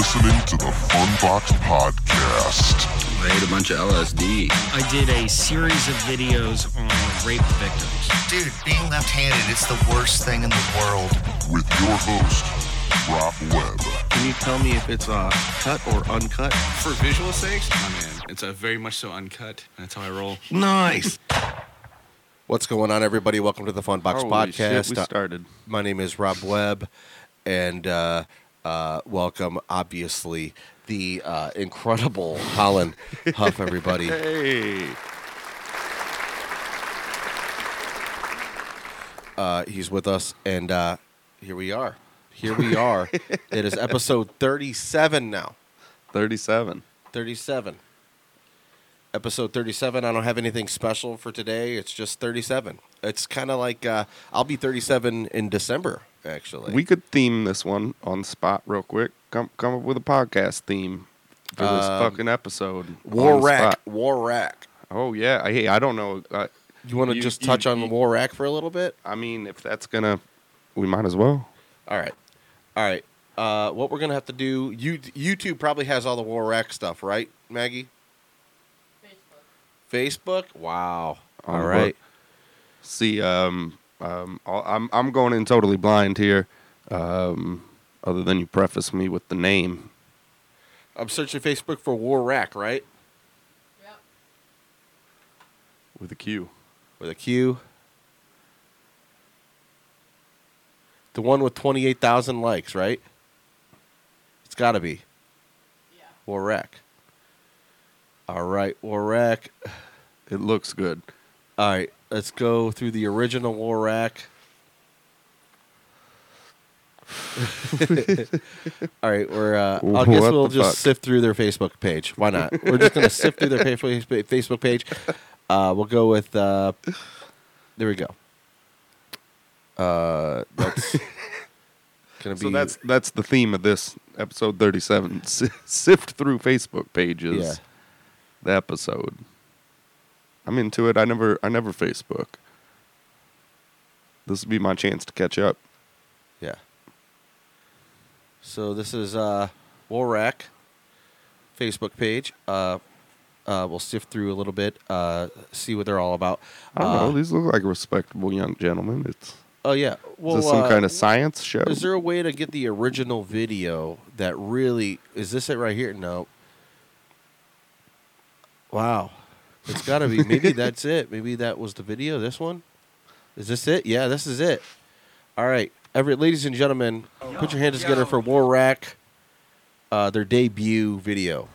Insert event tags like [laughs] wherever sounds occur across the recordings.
listening to the Funbox Podcast. I ate a bunch of LSD. I did a series of videos on rape victims. Dude, being left-handed, it's the worst thing in the world. With your host, Rob Webb. Can you tell me if it's uh, cut or uncut? For visual sakes, oh man, it's a very much so uncut. That's how I roll. Nice. [laughs] What's going on, everybody? Welcome to the Funbox Holy Podcast. shit, we Uh, started. My name is Rob Webb, and uh, uh, welcome, obviously, the uh, incredible [laughs] Holland Huff, everybody. Hey. Uh, he's with us, and uh, here we are. Here we are. [laughs] it is episode 37 now. 37. 37. Episode 37. I don't have anything special for today. It's just 37. It's kind of like uh, I'll be 37 in December, actually. We could theme this one on spot real quick. Come come up with a podcast theme for this Um, fucking episode. War on Rack. spot. War Rack. Oh, yeah. I, hey, I don't know. Uh, You want to You- just you- touch on you- War Rack for a little bit? I mean, if that's going to, we might as well. All right. All right. Uh, what we're going to have to do, you, YouTube probably has all the War Rack stuff, right, Maggie? Facebook. Facebook? Wow. On All the right. book. See, um, um, I'll- I'm I'm going in totally blind here. Um, other than you preface me with the name. I'm searching Facebook for War Rack, right? With a Q. With a Q. The one with 28,000 likes, right? It's got to be. Yeah. War Rack. All right, War Rack. It looks good. All right, let's go through the original War Rack. [laughs] All right, we're. Uh, I guess we'll just fuck? sift through their Facebook page. Why not? We're just gonna sift through their fa- fa- Facebook page. Uh, we'll go with. Uh, there we go. Uh, that's [laughs] gonna be. So that's that's the theme of this episode 37. Si- Sift through Facebook pages. Yeah. The episode. I'm into it. I never I never Facebook. This would be my chance to catch up. Yeah. So this is uh, War Rack Facebook page. Uh, uh, we'll sift through a little bit, uh, see what they're all about. I don't Uh, know. These look like respectable young gentlemen. It's Oh yeah. Well, is this some uh, kind of science show? Is there a way to get the original video that really is this it right here? No. Wow. It's got to be. Maybe [laughs] that's it. Maybe that was the video. This one. Is this it? Yeah, this is it. All right, every ladies and gentlemen, put your hands together for War Rack, uh, their debut video.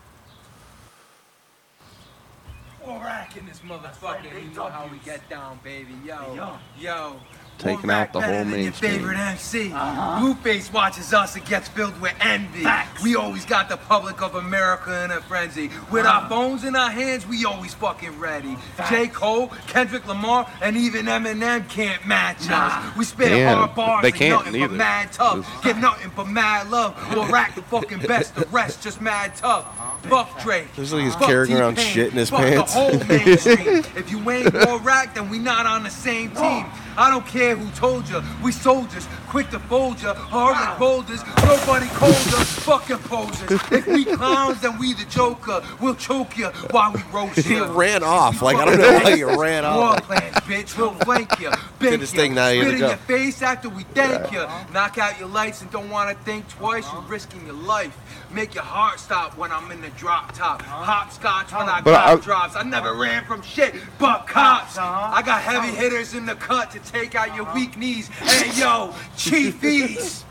Warrack in this motherfucker. You know how we get down, baby. Yo, yo. Taking out the better whole than your mainstream. favorite MC. Blueface watches us and gets filled with envy. We always got the public of America in a frenzy. With our phones in our hands, we always fucking ready. J. Cole, Kendrick Lamar, and even Eminem can't match us. We spit Damn, hard bars they can't nothing neither. but mad tough. Give nothing but mad love. We'll [laughs] rack the fucking best, the rest just mad tough. Buff Drake. Looks like he's carrying around T-Pain. shit in his Fuck pants. The whole [laughs] if you ain't Warrack, then we not on the same team. I don't care who told you. We soldiers, quick to fold you, hard like boulders. Nobody colder, fucking posers. If we clowns, then we the Joker. We'll choke you while we roast He [laughs] you. ran off. Like I don't know why he ran War off. plans, bitch. We'll flank you. Bink his you, thing, now he spit had in go. your face after we thank you. Knock out your lights and don't want to think twice. You're risking your life. Make your heart stop when I'm in the drop top. Uh-huh. Hopscotch when I But got I- drops. I uh-huh. never ran from shit but cops. Uh-huh. I got heavy hitters in the cut to take out your weak knees. Hey yo, Chiefies.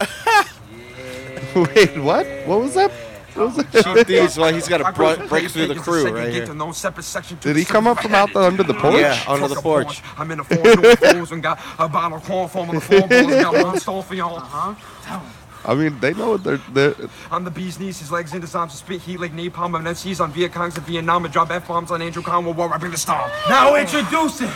[laughs] Wait, what? What was that? What was that? Chief Thieves, well, he's got to br- break through the crew right here. Did he come up from out the, under the porch? Yeah, under the porch. I'm in the four door [laughs] fools and got a bottle of cornform on the floor balls and got one stall for y'all. Uh-huh. I mean, they know what they're, they're I'm the bee's knees, his legs into arms to spit heat like napalm. I'm MCs on Viet Congs in Vietnam and drop F bombs on Andrew Conwell while rapping the storm. Now introducing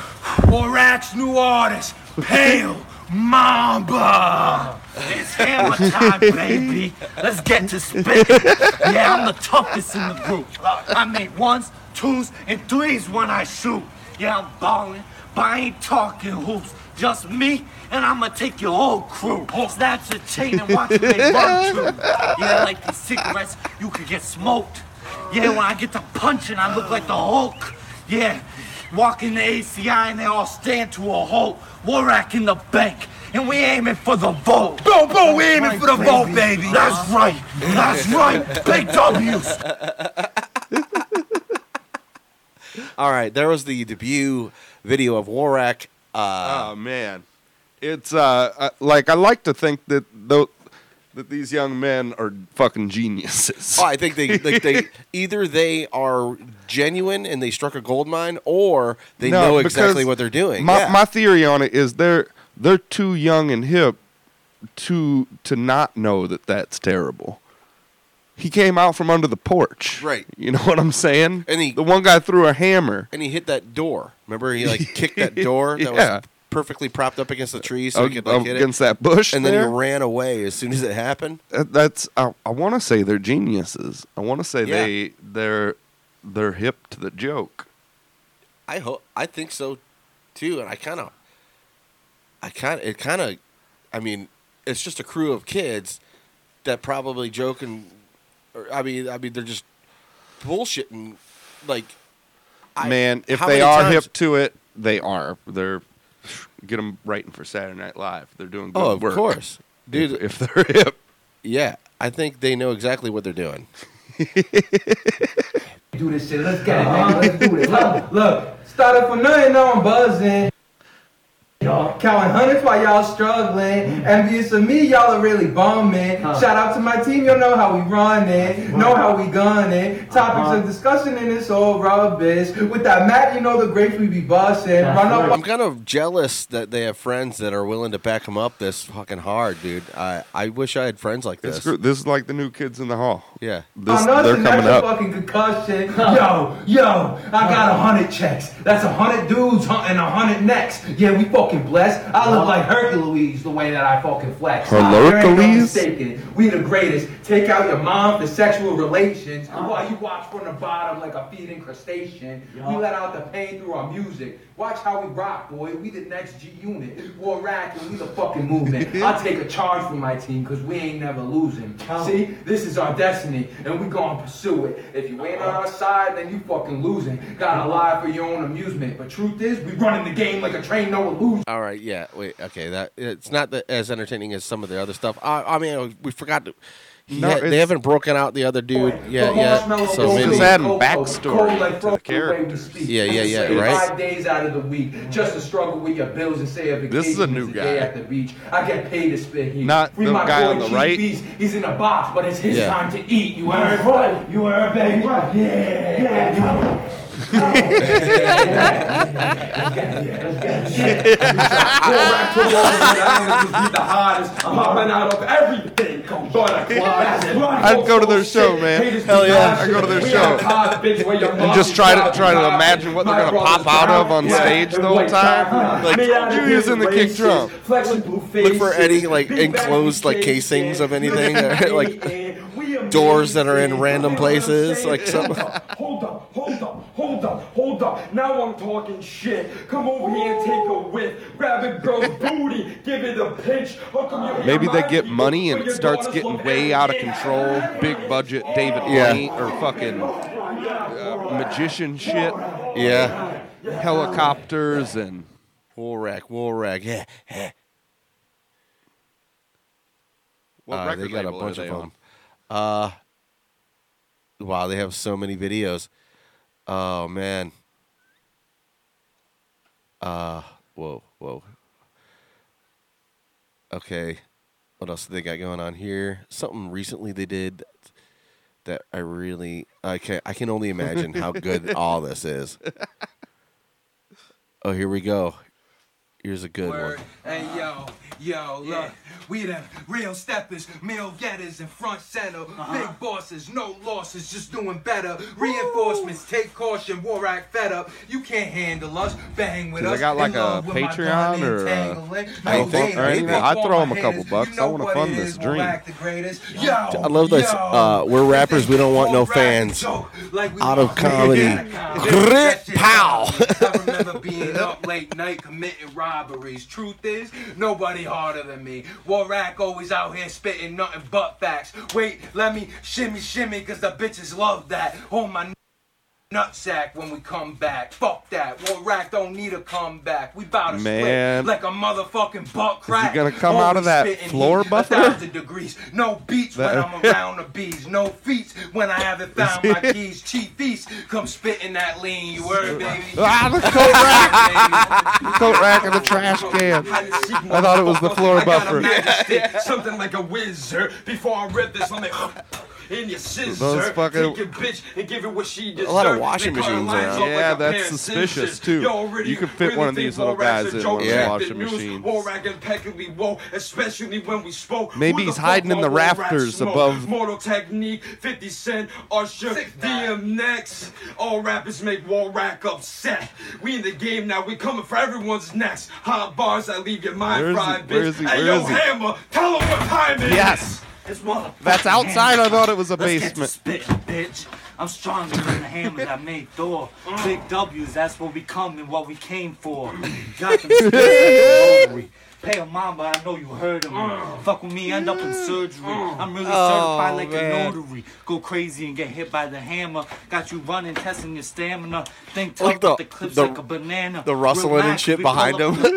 Warrack's new artist, Pale Mamba. It's hammer time, baby. Let's get to spitting. Yeah, I'm the toughest in the group. I make ones, twos, and threes when I shoot. Yeah, I'm ballin', but I ain't talking hoops. just me, and I'm gonna take your whole crew. Snatch the chain and watch me run through. Yeah, like these cigarettes, you could get smoked. Yeah, when I get to punching, I look like the Hulk. Yeah, walk in the ACI and they all stand to a halt. Warrack in the bank, and we aiming for the vote. Boom, boom, we aiming for the vote, baby. That's right. That's right. Big W's. [laughs] All right, there was the debut video of Warrack. Uh, oh man, it's uh, uh, like I like to think that though that these young men are fucking geniuses. oh, I think they like they [laughs] either they are genuine and they struck a gold mine, or they No, know exactly because what they're doing. My yeah. my theory on it is they're they're too young and hip to to not know that that's terrible. He came out from under the porch. Right. You know what I'm saying? And he- the one guy threw a hammer and he hit that door. Remember, he like [laughs] kicked that door that Yeah. Perfectly propped up against the tree, so he could uh, like against that bush and then he ran away as soon as it happened. That- That's I, I want to say they're geniuses. I want to say Yeah. they they're they're hip to the joke. I hope I think so too, and I kind of, I kind of it kind of, I mean, it's just a crew of kids that probably joke and, or, I mean, I mean they're just bullshitting, like. I- Man, if they are times- hip to it, they are. They're get them writing for Saturday Night Live. They're doing good Oh, of work. course, [laughs] dude. If, if they're [laughs] hip, yeah, I think they know exactly what they're doing. [laughs] Do this shit. Let's get it, nigga. Let's do this. Look, look. Started for nothing, now I'm buzzing. Counting hundreds while y'all struggling. Mm-hmm. Envious of me, y'all are really bumming. Shout out to my team, y'all know how we run it. Know how we gun it. Uh-huh. Topics of discussion and it's all rubbish. With that Mac, you know the grapes we be busting. Run up I'm kind of jealous that they have friends that are willing to back them up this fucking hard, dude. I I wish I had friends like this. gr- this is like the new kids in the hall. Yeah. This, I'm not they're coming up. fucking concussion. [laughs] Yo, yo, I got a hundred checks. That's a hundred dudes hun- and a hundred necks. Yeah, we fucking blessed. I look like Hercules the way that I fucking flex. There no Hercules? We the greatest. Take out your mom for sexual relations uh-huh. while you watch from the bottom like a feeding crustacean. We let out the pain through our music. Watch how we rock, boy. We the next G unit. War rack and we the fucking movement. [laughs] I'll take a charge for my team because we ain't never losing. See, this is our destiny and we gonna pursue it. If you ain't on our side, then you fucking losing. Gotta lie for your own amusement. But truth is, we running the game like a train, no illusion. All right, yeah, wait, okay, that it's not that as entertaining as some of the other stuff. I, I mean, uh, we forgot to. No, ha- they haven't broken out the other dude yet, yet. So maybe Just adding backstory to the characters. Yeah, yeah, yeah, Say right. Five days out of the week, just to struggle with your bills and say a vacation This is a new day guy. at the beach. I get paid to spit heat. Not Free the my guy boy on the right. Beast. He's in a box, but it's his Yeah. time to eat. You heard? Right. You heard, baby? Yeah. Yeah. I'm hopping out of everything. I'd go to their show, man. Hell yeah. I'd go to their show. And just try to try to imagine what they're gonna pop out of on stage the whole time. Like Julia's in the kick drum. Look for any like enclosed like casings of anything, [laughs] [laughs] like doors that are in random places, like some. [laughs] Hold up, hold up, hold up, hold up. Now I'm talking shit. Come over here and take a whiff. Grab a girl's [laughs] booty, give it a pinch. How come you Maybe they get money and it starts getting way out of control. Big budget David Yeah. Blaine or fucking uh, magician shit. Yeah, Helicopters and Warrack, Warrack, yeah. yeah. what Uh, record they got a label are bunch of them. Uh, wow, they have so many videos. Oh man. Uh, whoa, whoa. Okay, what else do they got going on here? Something recently they did that, that I really I can I can only imagine how good all this is. [laughs] Oh, here we go. Here's a good one. Hey yo, yo, look, we the real steppers, meal getters in front center, big bosses, no losses, just doing better. Reinforcements, take caution, Warrack fed up. You can't handle us, bang with Do they us. got, like, a love with my Patreon gun or, uh, entangling. No anything- or anything? I'd throw my 'em a couple bucks. You I wanna fund this dream. Warrack the greatest. Yo, I love this. Uh, we're rappers. We don't want no fans. like Out of comedy. [laughs] Yeah. Grip, pow. I remember being up late night committing [laughs] robberies. Truth is, nobody harder than me. Warrack always out here spitting nothing but facts. Wait, let me shimmy shimmy, cause the bitches love that. Hold my nutsack when we come back. Fuck that. War rack don't need a comeback. We bout to Man. split like a motherfucking butt crack. You gonna come out of that floor heat, buffer? A thousand degrees. No beats That- when I'm around the bees. No feats when I haven't found my keys. Cheap feast. Come spitting that lean. You heard, [laughs] baby. Ah, the coat rack! [laughs] coat rack and the trash can. I thought it was the floor buffer. something like a wizard. Before I rip this, let me in your scissor. Those fucking- Take your bitch and give it what she deserves. A lot of washing They cut her machines around. off Yeah, like that's suspicious, too. You could fit really one of these little guys in joke. one of the washing news. machines. Warrack impeccably woke, especially when we spoke. Maybe he's hiding in the rafters above- Mortal Technique, 50 Cent, Usher, DMX. All rappers make Warrack upset. We in the game now, we coming for everyone's necks. Hot bars that leave your mind Where is he? fried, Where bitch. is he? Hey, Where yo, he? Hammer, tell him what time it is. Yes! This motherfucking That's outside. I thought it was a Let's get to basement. spitting, bitch. I'm stronger than the hammer that made Thor. Big W's, that's what we come and what we came for. Got them spitting. [laughs] Pay a mama, I know you heard of me. Fuck with me, end up in surgery. I'm really certified like man. a notary. Go crazy and get hit by the hammer. Got you running, testing your stamina. Think tough Like the- the clips the- like a banana. the rustling and shit behind up him. [laughs]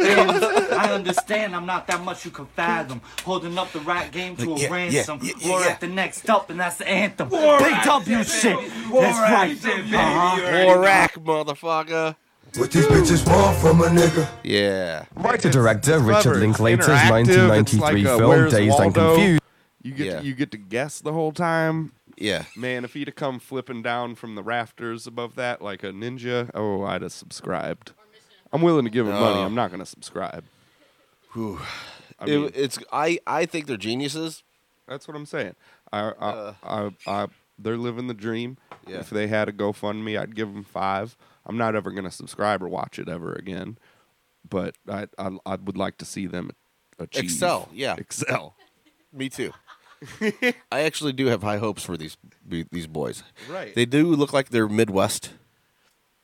I understand I'm not that much you can fathom. Holding up the rap game to Like, a yeah, ransom. yeah, yeah, War yeah. at the next up, and that's the anthem. Warrack, Big W shit. baby. That's right. yeah, baby. Uh-huh. You already Warrack, motherfucker. What these bitches want from a nigga. Yeah. Writer-director It's Richard clever. Linklater's interactive. 1993 like a film Where's Dazed and Waldo? Confused. You get Yeah. to, you get to guess the whole time. Yeah. Man, if he'd have come flipping down from the rafters above that like a ninja, oh, I'd have subscribed. I'm willing to give him money. Oh. I'm not going to subscribe. Whew. I It- it's I I think they're geniuses. that's what I'm saying. I, I, Uh. I, I, they're living the dream. Yeah. If they had a GoFundMe, I'd give them five. I'm not ever going to subscribe or watch it ever again. But I, I, I would like to see them achieve. Excel, yeah. Excel. [laughs] Me too. [laughs] I actually do have high hopes for these these boys. Right. They do look like they're Midwest,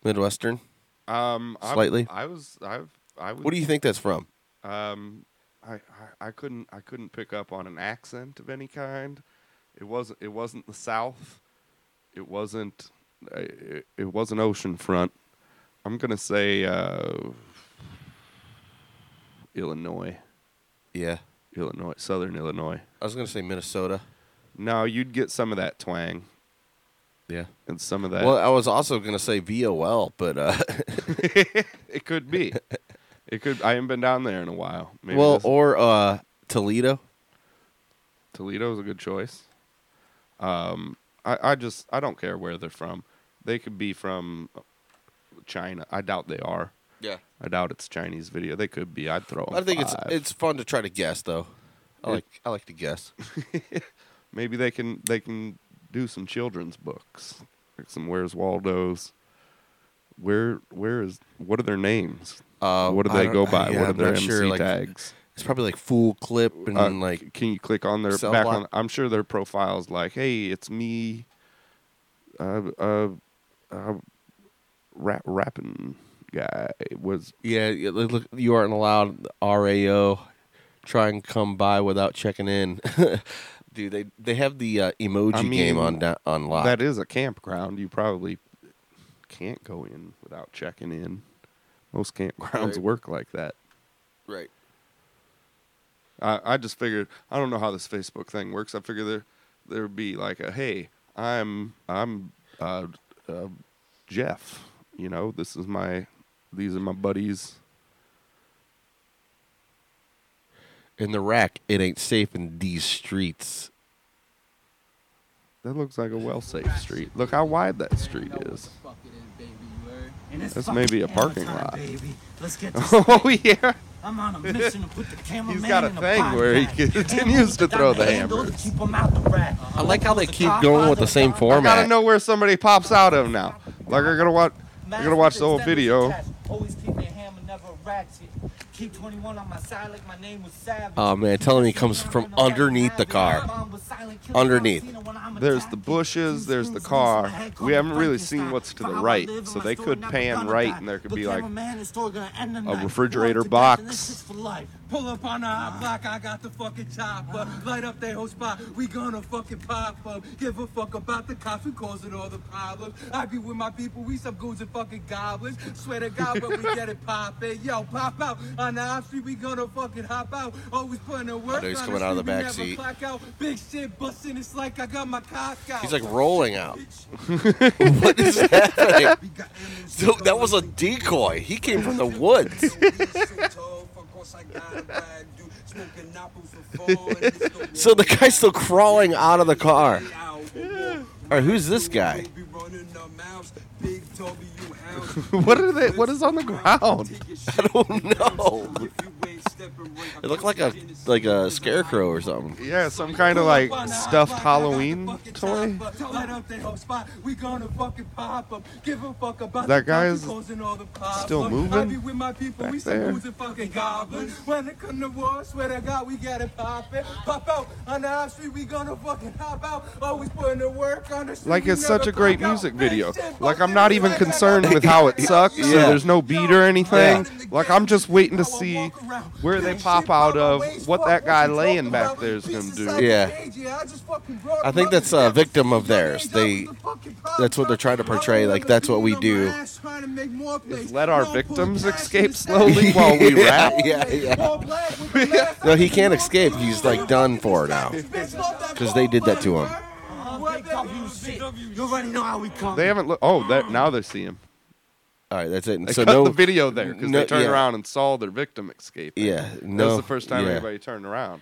Midwestern. Um, Slightly. I, was. I've. I would, What do you think that's from? Um, I, I, I couldn't. I couldn't pick up on an accent of any kind. It wasn't. It wasn't the South. It wasn't. It, it wasn't oceanfront. I'm gonna say uh, Illinois. Yeah. Illinois, Southern Illinois. I was gonna say Minnesota. No, you'd get some of that twang Yeah. and some of that. Well, I was also gonna say VOL, but uh, [laughs] it could be. It could. I haven't been down there in a while. Maybe well, or uh, Toledo. is a good choice. Um, I, I just I don't care where they're from. They could be from China. I doubt they are. Yeah. I doubt it's Chinese video. They could be. I'd throw. I think it's five. it's fun to try to guess though. I like I like to guess. [laughs] Maybe they can they can do some children's books, like some Where's Waldo's. Where where is what are their names? Uh, what do I they go by? yeah, what are I'm their MC sure, like, tags? It's probably like full clip and Uh, like can you click on their back block? on? I'm sure their profiles like, hey, it's me, uh, uh, uh, rap rapping guy was yeah. Look, you aren't allowed RAO. Try and come by without checking in. [laughs] Dude, they they have the uh, emoji I game on on lock. That is a campground. You probably can't go in without checking in. Most campgrounds Right. work like that. right. I, I just figured I don't know how this Facebook thing works. I figured there there'd be like a hey, I'm I'm uh, uh, Jeff. You know, this is my these are my buddies. In the rack, it ain't safe in these streets. That looks like a well safe street. Look how wide that street is. And it's That's maybe a parking lot. Let's get [laughs] Oh yeah. I'm on a [laughs] mission to put the cameraman He's got a in thing where he continues [laughs] to throw the handle to hammers. Keep 'em out. I like how they keep going with the same format. I gotta know where somebody pops out of now. Like I gotta watch I gotta watch the whole video. Always keep your hammer, never racks it. Keep 21 on my side like my name was Savage. Oh man, telling me he comes from underneath the car. Underneath. There's the bushes, there's the car. We haven't really seen what's to the right, so they could pan right and there could be like a refrigerator box. Pull up on the hot block, I got the fucking chopper. Uh-huh. Light up that whole spot, we gonna fucking pop up. Give a fuck about the cops who causing all the problems. I be with my people, we some goons and fucking goblins. Swear to God, but we [laughs] get it poppin'. Yo, pop out on the hot street, we gonna fucking hop out. Always putting in work. Oh, he's coming out of the back seat. out. Big shit bustin', it's like I got my cock out. He's like rolling out. [laughs] what is happening? So that was a decoy. He came from the woods. [laughs] [laughs] so the guy's still crawling out of the car. All right, who's this guy? [laughs] what are they? What is on the ground? I don't know. It looked like a like a scarecrow or something. Yeah, some kind of like stuffed Halloween toy. That whole spot, we gonna fucking pop up. Give a fuck about That the guy is all the pop still moving be with my people, back there. goons fucking goblins. When it come to war, swear to God, we got it poppin'. Pop out on the high street, we gonna fucking hop out. Always putting the work on the street. Like it's such a great music video. Like I'm not even like I got concerned with how it sucks. out. So there's no beat or anything. Like I'm just waiting to see where they pop out of, what that guy laying back there is gonna do. Yeah. I think that's a victim of theirs. They that's what they're trying to portray. Like that's what we do. Is let our victims escape slowly while we rap. yeah, yeah. [laughs] no, he can't escape. He's like done for now because they did that to him. You already know how we come. They haven't looked. Oh, that now they see him. All right, that's it. They so cut no the video there because no- they turned yeah. around and saw their victim escape. Yeah, that was the first time yeah. anybody turned around.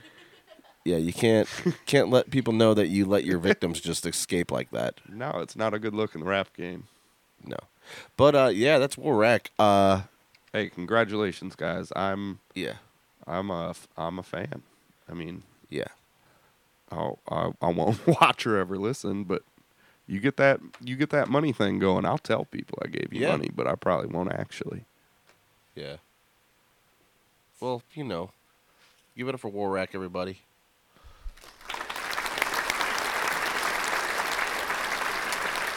Yeah, you can't [laughs] can't let people know that you let your victims just escape like that. No, it's not a good look in the rap game. No, but uh, yeah, that's Warrack. Uh, Hey, congratulations, guys! I'm yeah, I'm a I'm a fan. I mean, yeah. I'll, I I won't [laughs] watch or ever listen, but you get that you get that money thing going. I'll tell people I gave you Yeah. money, but I probably won't actually. Yeah. Well, you know, give it up for Warrack, everybody.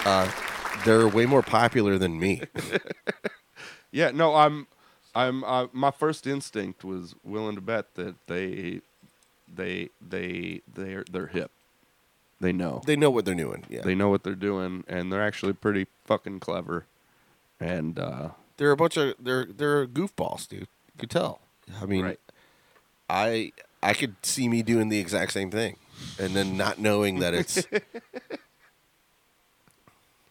Uh, they're way more popular than me. [laughs] Yeah, no, I'm I'm uh, my first instinct was willing to bet that they they they they're they're hip. They know. they know what they're doing. Yeah, They know what they're doing, and they're actually pretty fucking clever. And uh, they're a bunch of they're they're goofballs, dude. You could tell. I mean, Right. I I could see me doing the exact same thing, and then not knowing that it's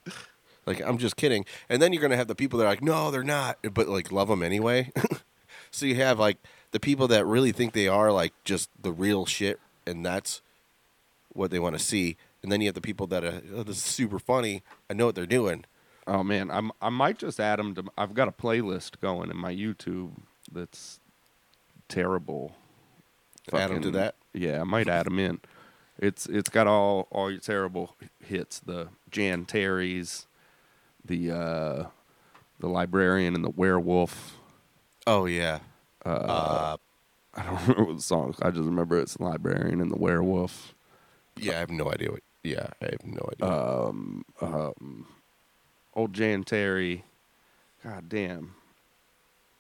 [laughs] like I'm just kidding. And then you're gonna have the people that are like, no, they're not, but like love them anyway. [laughs] so you have like the people that really think they are like just the real shit, and that's what they want to see. And then you have the people that are oh, this is super funny. I know what they're doing. oh man, I'm I might just add them to. I've got a playlist going in my YouTube that's terrible. add them to that? Yeah, I might add them in. It's it's got all all your terrible hits. The Jan Terri's, the uh, the librarian and the werewolf. Oh yeah. Uh, I don't [laughs] remember the songs. I just remember it's the librarian and the werewolf. Yeah, I have no idea. What, yeah, I have no idea. Um, um, old Jan Terri. God damn.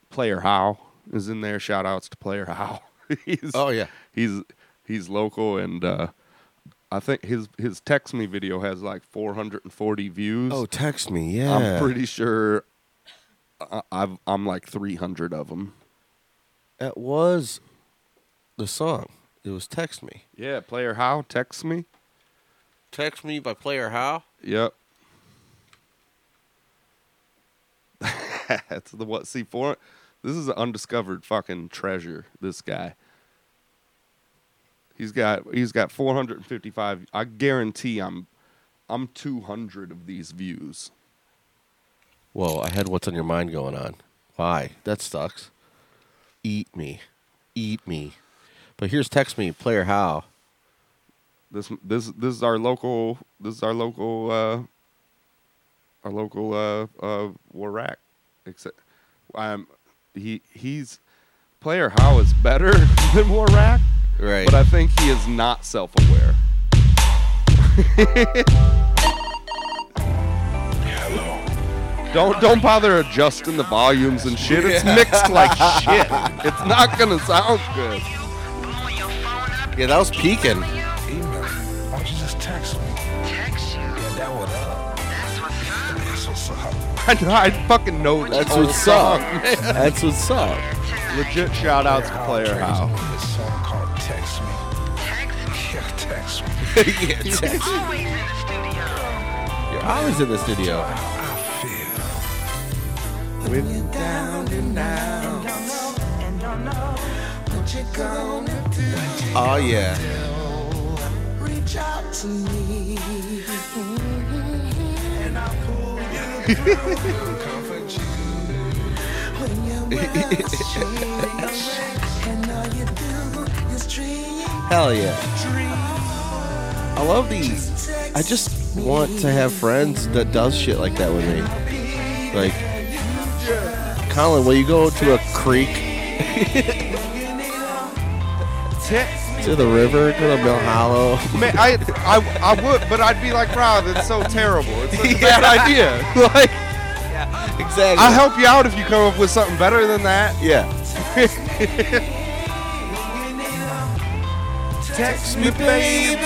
Player How is in there. Shout outs to Player [laughs] How. he's, oh yeah. he's he's local and uh, I think his his text me video has like 440 views. Oh, text me. Yeah. I'm pretty sure I, I've I'm like 300 of them. That was the song. It was Text Me. Yeah, Player How text me. Text Me by Player How. Yep. [laughs] That's the what see for this is an undiscovered fucking treasure, this guy. He's got he's got 455 I guarantee I'm I'm 200 of these views. Whoa, I had What's on Your Mind going on. Why? That sucks. Eat me. Eat me. But here's Text Me, Player How. This this this is our local this is our local uh our local uh uh Warrack. Except um he he's Player How is better [laughs] than Warrack, Right. but I think he is not self-aware. [laughs] Don't don't bother adjusting the volumes and shit. It's [laughs] mixed like shit. It's not gonna sound good. Yeah, that was peaking. Why don't you just text me? Text you? Yeah, that what up. That's what's up. I, know, I fucking know this That's what's song. up. [laughs] That's what's up. Legit shout outs to Player How. This song called Text Me. Yeah, text me. [laughs] yeah, text. You're always in the studio. Yeah. Reach out to me. And I'll pull you through. Comfort you. When your world's changing. And all you do is dream. Hell yeah. I love these. I just want to have friends that does shit like that with me. Like, Colin, will you go to a creek? [laughs] to the river, go to Mill Hollow. [laughs] Man, I, I, I would, but I'd be like, Rob, it's so terrible. It's such a [laughs] bad idea. [laughs] Like, yeah, exactly. I'll help you out if you come up with something better than that. Yeah. Text me, baby.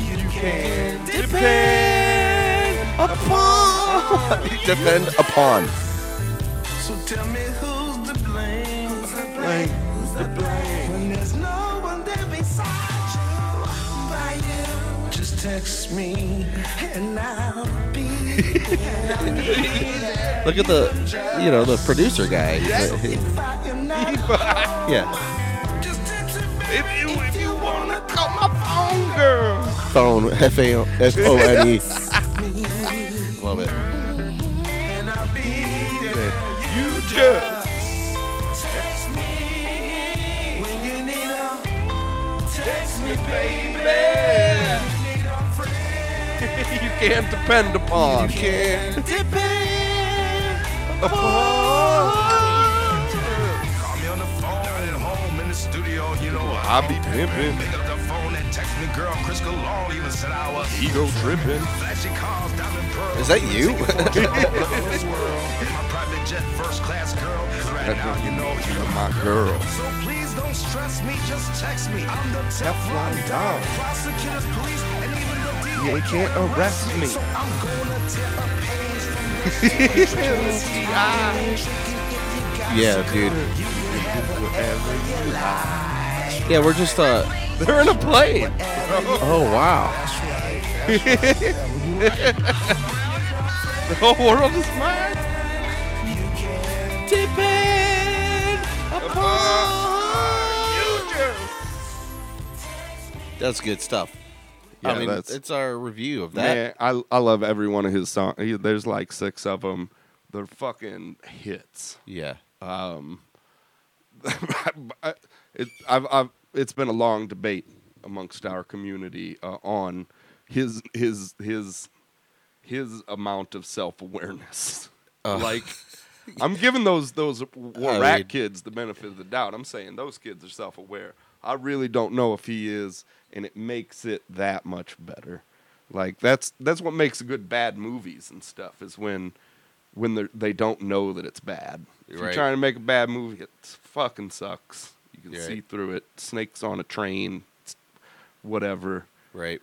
You can depend upon. depend upon. So tell me text me and I'll be. [laughs] Look at the, you know, the producer guy. If I am [laughs] not Yeah. just text me, If you, if you wanna call my phone, girl. Phone. F A F O N E. Love it. and I'll be there. You just. Friend. you can't depend upon. Can depend upon. Call me on the phone at home in the studio, you know I be pimping. Pick up the phone and text me, girl. Chris Cologne even said I was Ego tripping. flashy cars, diamond pearls. Is that you? my private jet, first class girl. 'Cause right now, you know You're [laughs] my girl. So please don't stress me, just text me. I'm the Teflon Don. prosecutors, police, and even the DA. You can't arrest me. So I'm gonna tear a page from this [laughs] yeah, dude. Yeah, we're just uh. They're in a plane. Oh wow. The whole world is mine. Depend That's good stuff. Yeah, I mean, that's- it's our review of that. Man, I I love every one of his songs. He, there's like six of them. They're fucking hits. Yeah. Um, [laughs] it, I've, I've, it's been a long debate amongst our community uh, on his his his his amount of self awareness. Ugh. [laughs] like, I'm giving those those [laughs] I rat mean- kids the benefit of the doubt. I'm saying those kids are self aware. I really don't know if he is, and it makes it that much better. Like that's that's what makes good bad movies and stuff is when when they they don't know that it's bad. If you're trying to make a bad movie, it fucking sucks. You can see through it. Snakes on a train, whatever. Right.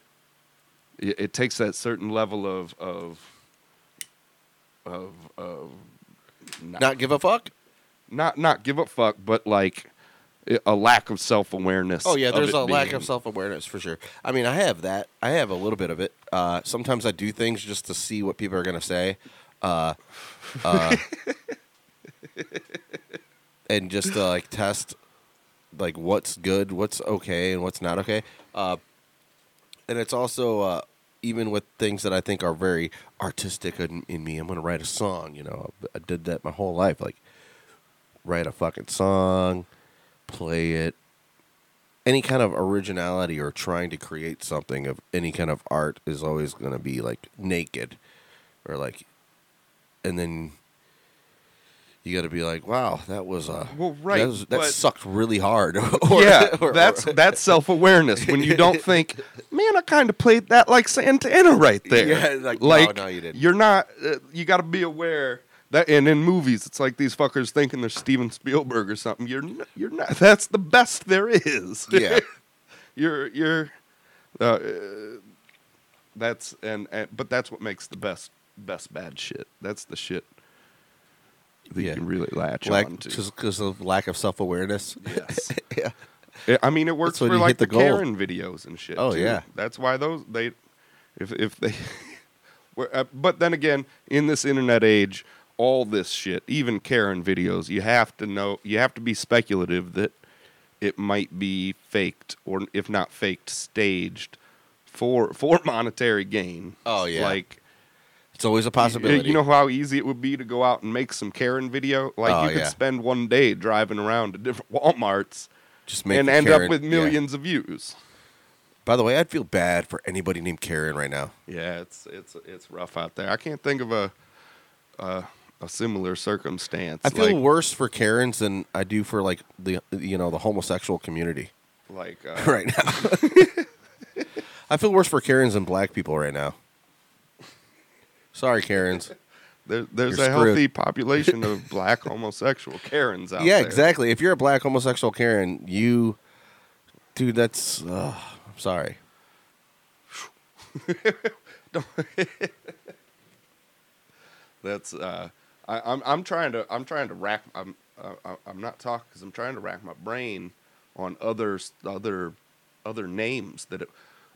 It, it takes that certain level of of of of Not give a fuck. not not give a fuck, but like a lack of self awareness. Oh yeah, there's a lack of self awareness for sure. I mean, I have that. I have a little bit of it. Uh, sometimes I do things just to see what people are gonna say, uh, uh, [laughs] and just to like test like what's good, what's okay, and what's not okay. Uh, and it's also uh, even with things that I think are very artistic in, in me. I'm gonna write a song. You know, I did that my whole life. Like write a fucking song, play it, any kind of originality or trying to create something of any kind of art is always going to be like naked or like and then you got to be like, wow, that was a Well, right, that, was- that but- sucked really hard. [laughs] Or- yeah, [laughs] or- that's that's self awareness when you don't [laughs] think, man, I kind of played that like Santana right there. Yeah, like, no, no, you didn't. You're not. Uh, you got to be aware that, and in movies, it's like these fuckers thinking they're Steven Spielberg or something. You're n- you're not. That's the best there is. Yeah. [laughs] you're you're. Uh, uh, that's and, and but that's what makes the best best bad shit. That's the shit that Yeah. you can really latch lack, on to. because of lack of self awareness. Yes. [laughs] yeah. I mean, it works for like the the. Karen videos and shit. Oh, too. yeah. that's why those they, if if they, [laughs] were- uh, but then again, in this internet age, all this shit, even Karen videos, you have to know, you have to be speculative that it might be faked or if not faked, staged for [laughs] for monetary gain. Oh, yeah. like. It's always a possibility. you know how easy it would be to go out and make some Karen video? Like Oh, you could yeah. spend one day driving around to different [laughs] Walmarts Just make and end Karen- up with yeah. millions of views. By the way, I'd feel bad for anybody named Karen right now. Yeah, it's it's it's rough out there. I can't think of a a, a similar circumstance. I feel like, worse for Karens than I do for like the you know the homosexual community like [laughs] uh, right now. [laughs] I feel worse for Karens than black people right now. Sorry, Karens. [laughs] there, there's You're a screwed. healthy population of black homosexual Karens out yeah, there. Yeah, exactly. If you're a black homosexual Karen, you, dude, that's. Uh, I'm sorry. That's uh, I, I'm I'm trying to I'm trying to rack I'm uh, I- I'm not talking because I'm trying to rack my brain on others other other names that it,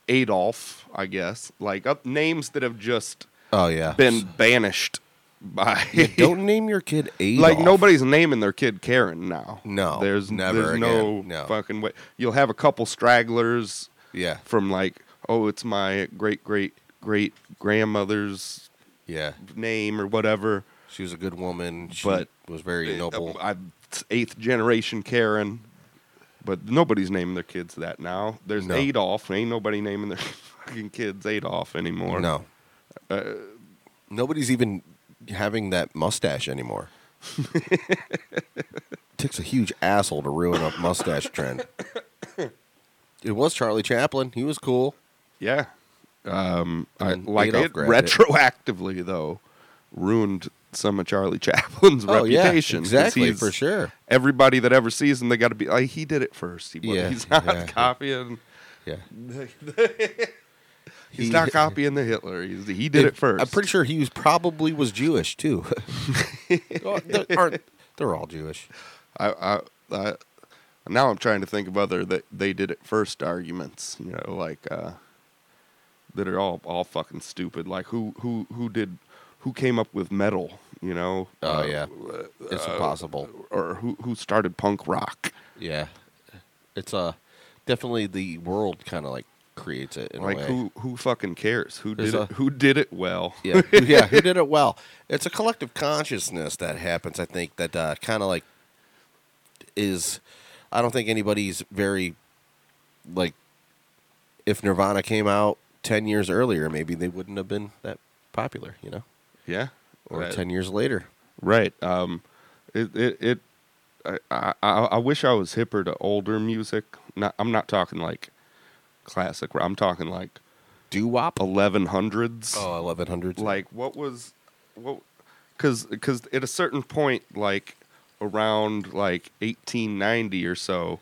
Adolf I guess like uh, names that have just Oh yeah. been banished by Yeah, don't name your kid [laughs] Adolf. like nobody's naming their kid Karen now. No, there's never there's no, no. fucking way. You'll have a couple stragglers Yeah. from like oh it's my great great great grandmother's Yeah. name or whatever. She was a good woman. She But was very Uh, noble. I, eighth generation Karen, but nobody's naming their kids that now. There's No. Adolf. Ain't nobody naming their [laughs] fucking kids Adolf anymore. No. Uh, Nobody's even having that mustache anymore. [laughs] Takes a huge asshole to ruin a mustache trend. It was Charlie Chaplin. He was cool. Yeah. Um, I, like Adolf it grabbed it. retroactively though ruined some of Charlie [laughs] Chaplin's Oh, yeah, exactly, for sure. Everybody that ever sees him, they got to be like he did it first. He, Yeah, he's not yeah. copying. Yeah. [laughs] He's He- not [laughs] copying the Hitler. He's, he did it first. I'm pretty sure he was probably was Jewish too. They're, they're all Jewish. I, I, I, now I'm trying to think of other that they did it first arguments. You know, like uh, that are all all fucking stupid. Like who who who did who came up with metal? You know? Oh Uh, yeah, it's uh, impossible. Or who who started punk rock? Yeah, it's uh definitely the world kind of like creates it in like a way. who who fucking cares? Who There's did a- it? Who did it well? yeah, who- yeah, who did it well? [laughs] It's a collective consciousness that happens. I think that uh, kind of like is. I don't think anybody's very like. If Nirvana came out ten years earlier, maybe they wouldn't have been that popular. You know, yeah. Or Right. ten years later. Right. Um, it it, it I, I I wish I was hipper to older music. Not I'm not talking like classic. I'm talking like doo wop, 1100s. Oh, 1100s. Like what was what? Because because at a certain point, like around like 1890 or so,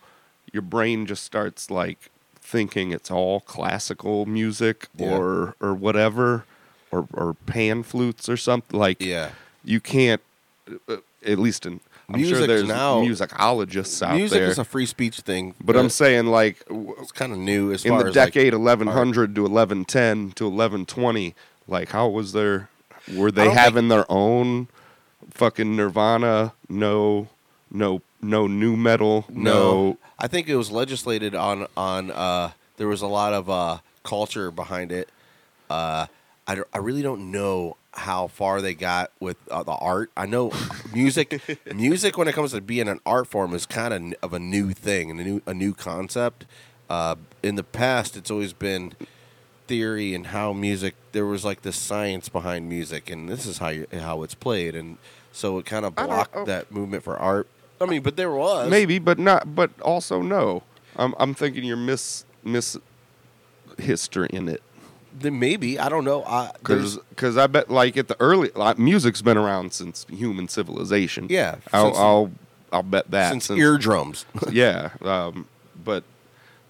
your brain just starts like thinking it's all classical music Yeah. or or whatever or or pan flutes or something like Yeah. you can't uh, at least in I'm sure there's now- musicologists out there. Music is a free speech thing, but I'm saying like it's kind of new as in far the as like, decade 1100 to 1110 to 1120 like how was there were they don't think- having their own fucking nirvana no no no new metal no, I think it was legislated on on. Uh, there was a lot of uh, culture behind it. Uh, I, I really don't know how far they got with uh, the art. I know music [laughs] music when it comes to being an art form is kind of of a new thing and a new a new concept. Uh, in the past, it's always been theory and how music there was like this science behind music, and this is how you, how it's played, and so it kind of blocked oh. that movement for art. I mean, but there was Maybe, but not. But also no. I'm I'm thinking you're miss miss history in it. Then maybe I don't know. Because I bet like at the early like, music's been around since human civilization. Yeah, I'll since- I'll, I'll bet that since eardrums. [laughs] yeah, um, but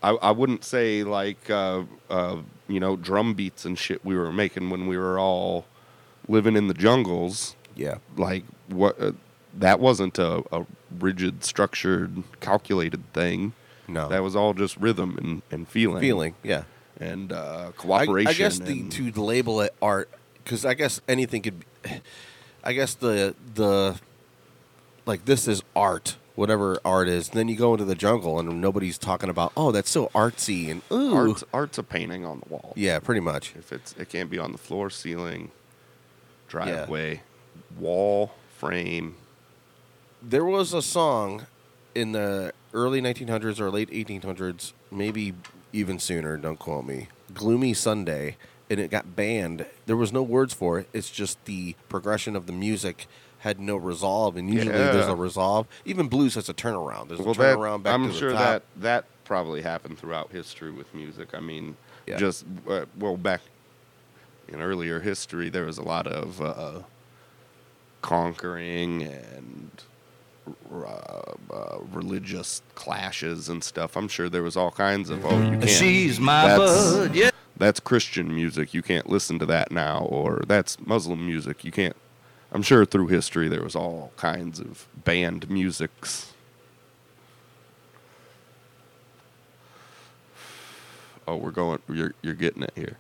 I I wouldn't say like uh, uh, you know drum beats and shit we were making when we were all living in the jungles. Yeah, like what uh, that wasn't a, a rigid, structured, calculated thing. No, that was all just rhythm and, and feeling. Feeling, yeah. And uh, cooperation. I guess the, to label it art because I guess anything could. Be, I guess the the like this is art, whatever art is. Then you go into the jungle and nobody's talking about oh that's so artsy and ooh art's, art's a painting on the wall. yeah pretty much If it's it can't be on the floor, ceiling, driveway, wall, frame. there was a song in the early 1900s or late 1800s, maybe even sooner. Don't quote me. "Gloomy Sunday," and it got banned. There was no words for it. It's just the progression of the music had no resolve, and usually there's a resolve. Even blues has a turnaround. There's well, a that, turnaround back I'm to the sure top. that that probably happened throughout history with music. I mean, Yeah. just uh, well back in earlier history, there was a lot of uh, conquering and uh, uh, religious clashes and stuff. I'm sure there was all kinds of oh, you can't. She's my that's, bud, yeah. That's Christian music. You can't listen to that now, or that's Muslim music. You can't. I'm sure through history there was all kinds of banned musics. Oh, we're going. You're you're getting it here.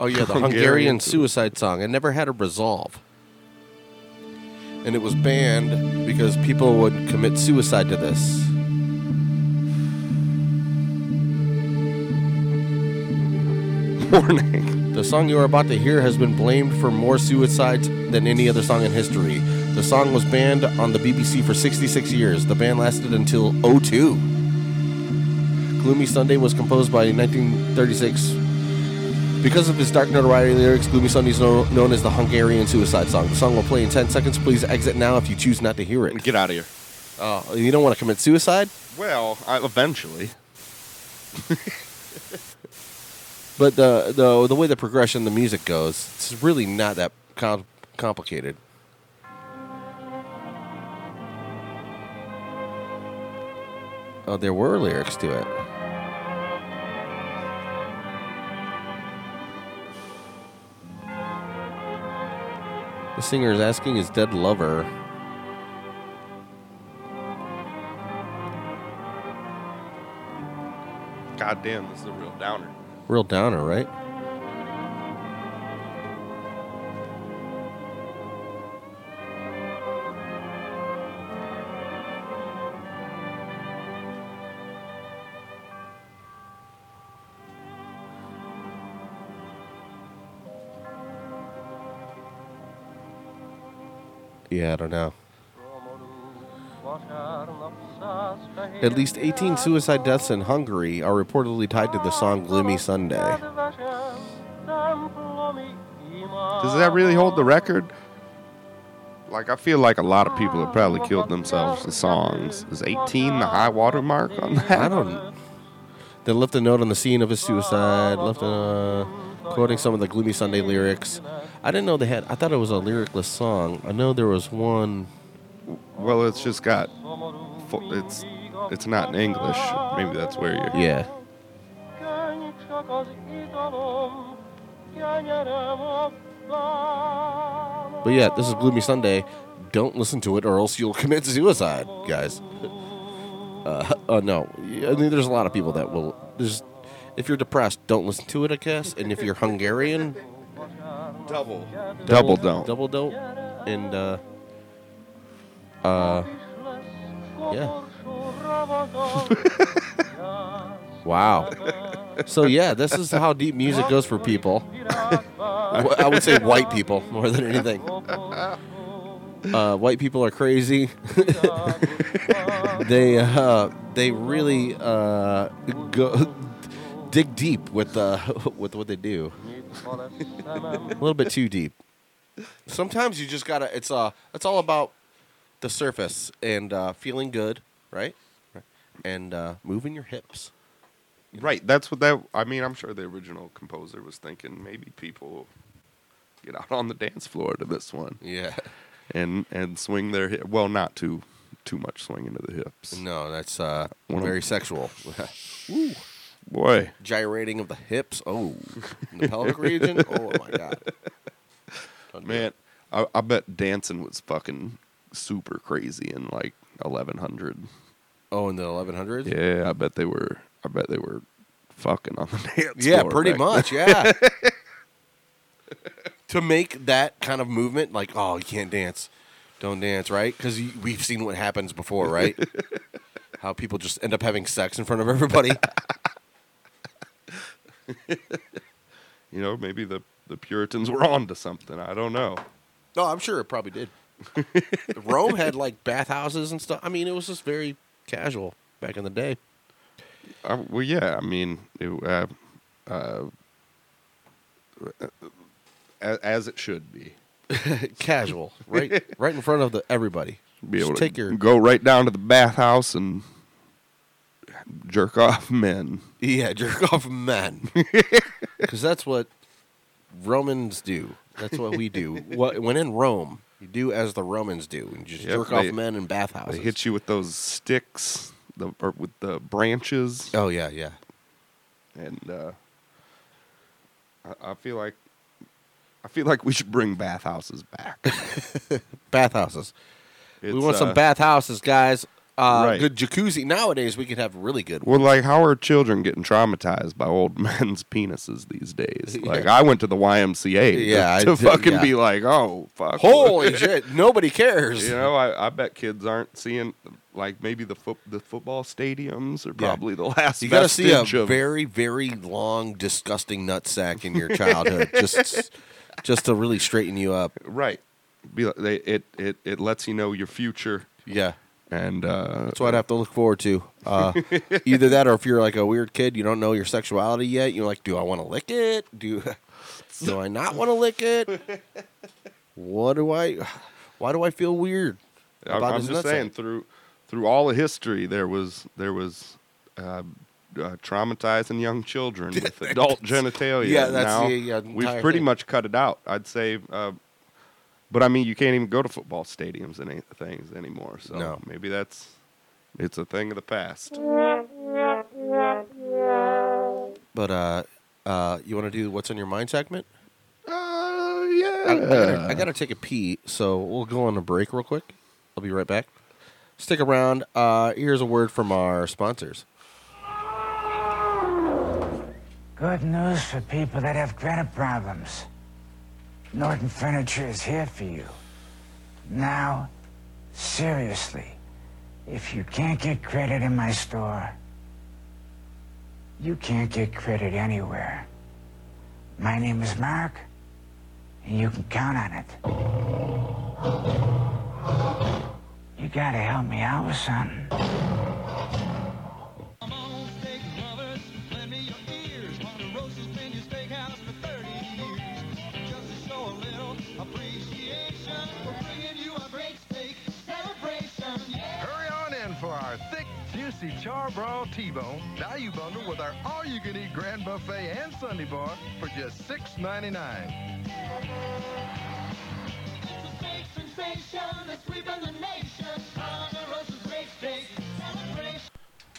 Oh yeah, the [laughs] Hungarian Hungarian suicide song. It never had a resolve. And it was banned because people would commit suicide to this. [laughs] Warning. The song you are about to hear has been blamed for more suicides than any other song in history. The song was banned on the BBC for 66 years. The ban lasted until 02. Gloomy Sunday was composed by 1936 because of his dark notoriety lyrics, Gloomy Sunday is kno- known as the Hungarian suicide song. The song will play in 10 seconds. Please exit now if you choose not to hear it. Get out of here. Oh, you don't want to commit suicide? Well, I, eventually. [laughs] But the, the the way the progression of the music goes, it's really not that com- complicated. Oh, there were lyrics to it. The singer is asking his dead lover. God damn, this is a real downer. Real downer, right? Yeah, I don't know. At least 18 suicide deaths in Hungary are reportedly tied to the song Gloomy Sunday. Does that really hold the record? Like, I feel like a lot of people have probably killed themselves to songs. Is 18 the high water mark on that? I don't. They left a note on the scene of his suicide, left a, quoting some of the Gloomy Sunday lyrics. I didn't know they had. I thought it was a lyricless song. I know there was one. Well, it's just got. It's it's not in English. Maybe that's where you're. Yeah. But yeah, this is Gloomy Sunday. Don't listen to it, or else you'll commit suicide, guys. Uh, [laughs] uh, no, I mean, there's a lot of people that will. There's, if you're depressed, don't listen to it, I guess. And if you're Hungarian, Double. Double don't. Double don't. And uh, uh, yeah. [laughs] wow. So yeah, this is how deep music goes for people. I would say white people more than anything. Uh, white people are crazy. [laughs] they uh, they really uh, go. Dig deep with uh, [laughs] with what they do. [laughs] a little bit too deep. Sometimes you just gotta. It's uh, it's all about the surface and uh, feeling good, right? And uh, moving your hips. Right. That's what that. I mean, I'm sure the original composer was thinking maybe people get out on the dance floor to this one. Yeah. And and swing their hip. Well, not too too much swing into the hips. No, that's uh, One of- very sexual. [laughs] Boy. Gyrating of the hips. Oh, in the [laughs] pelvic region. Oh my god. Man, I, I bet dancing was fucking super crazy in like 1100. Oh, in the 1100s. Yeah, I bet they were. I bet they were fucking on the [laughs] dance Yeah, floor pretty back much. then. Yeah. [laughs] to make that kind of movement, like, oh, you can't dance, don't dance, right? Because we've seen what happens before, right? How people just end up having sex in front of everybody. [laughs] you know, maybe the the Puritans were on to something. I don't know. No, I'm sure it probably did. Rome had like bathhouses and stuff. I mean, it was just very casual back in the day. Uh, well, yeah. I mean, it, uh, uh, as, as it should be. [laughs] casual, right? right in front of the everybody. Be able Just to take your go right down to the bathhouse and jerk off men. Yeah, jerk off men. [laughs] Because that's what Romans do. That's what we do. What, when in Rome, you do as the Romans do. And just Yep, jerk they- off men in bathhouses. They hit you with those sticks, the or with the branches. Oh yeah, yeah. And uh, I, I feel like I feel like we should bring bathhouses back. [laughs] bathhouses. we It's, want some uh, bathhouses, guys. Uh, Right. Good jacuzzi. Nowadays, we could have really good Well, like, how are children getting traumatized by old [laughs] men's penises these days? [laughs] Like, Yeah. I went to the YMCA Yeah, I to did- fucking yeah. be like, oh, fuck. Holy [laughs] shit! Nobody cares. You know, I, I bet kids aren't seeing, like, maybe the foot the football stadiums are Yeah. probably the last You got to see a of- very, very long, disgusting nutsack in your childhood, just, just to really straighten you up. Right. Be like, they, it, it, it lets you know your future. Yeah. And uh, That's what I'd have to look forward to. Uh, [laughs] either that, or if you're like a weird kid, you don't know your sexuality yet. You're like, do I want to lick it? Do [laughs] do I not want to lick it? What do I? Why do I feel weird? I'm, I'm just saying through through all of history there was there was uh, uh, traumatizing young children with [laughs] adult genitalia. Yeah, that's now, the, yeah, we've pretty thing. much cut it out. I'd say, uh, but I mean, you can't even go to football stadiums and things anymore. So No. maybe that's it's a thing of the past. But uh, uh, you want to do what's on your mind segment? Uh, I, I, gotta, I gotta take a pee, so we'll go on a break real quick. I'll be right back. Stick around. Uh, here's a word from our sponsors. Good news for people that have credit problems. Norton Furniture is here for you. Now, seriously, if you can't get credit in my store, you can't get credit anywhere. My name is Mark, and you can count on it. You gotta help me out with something. Juicy charbroil T-bone value bundle with our all-you-can-eat grand buffet and Sunday bar for just $6.99.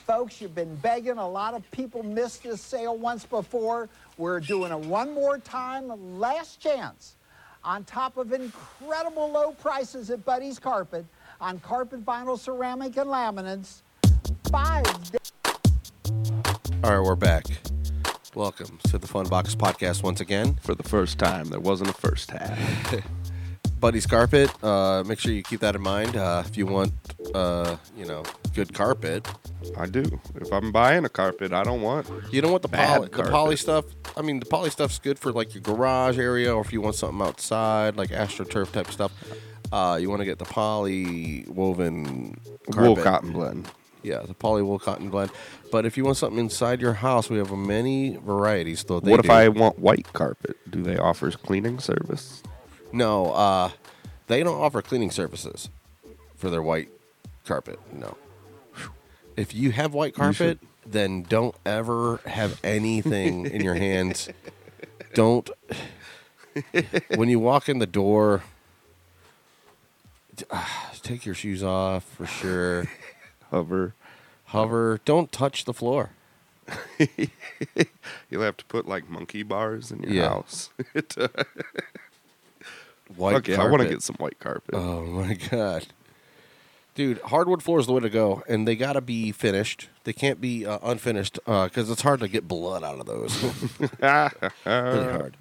Folks, you've been begging. A lot of people missed this sale once before. We're doing it one more time, last chance. On top of incredible low prices at Buddy's Carpet on carpet, vinyl, ceramic, and laminates. Five All right, we're back. Welcome to the Fun Box Podcast once again. For the first time, there wasn't a first half. [laughs] Buddy's Carpet. Uh, make sure you keep that in mind. Uh, if you want, uh, you know, good carpet. I do. If I'm buying a carpet, I don't want. You don't want the bad poly, the carpet. poly stuff. I mean, the poly stuff's good for like your garage area, or if you want something outside, like astroturf type stuff. Uh, you want to get the poly woven Wool cotton blend. Yeah, the polywool cotton blend. But if you want something inside your house, we have many varieties. Though they what if do. I want white carpet? Do they offer cleaning service? No, uh, they don't offer cleaning services for their white carpet. No. If you have white carpet, then don't ever have anything in your hands. Don't. When you walk in the door, [sighs] take your shoes off for sure. Hover. Hover. Don't touch the floor. [laughs] You'll have to put like monkey bars in your Yeah. house. [laughs] White Fuck yeah, I want to carpet. get some white carpet. Oh my god, dude! Hardwood floor is the way to go, and they gotta be finished. They can't be uh, unfinished because it's hard to get blood out of those. [laughs] really hard.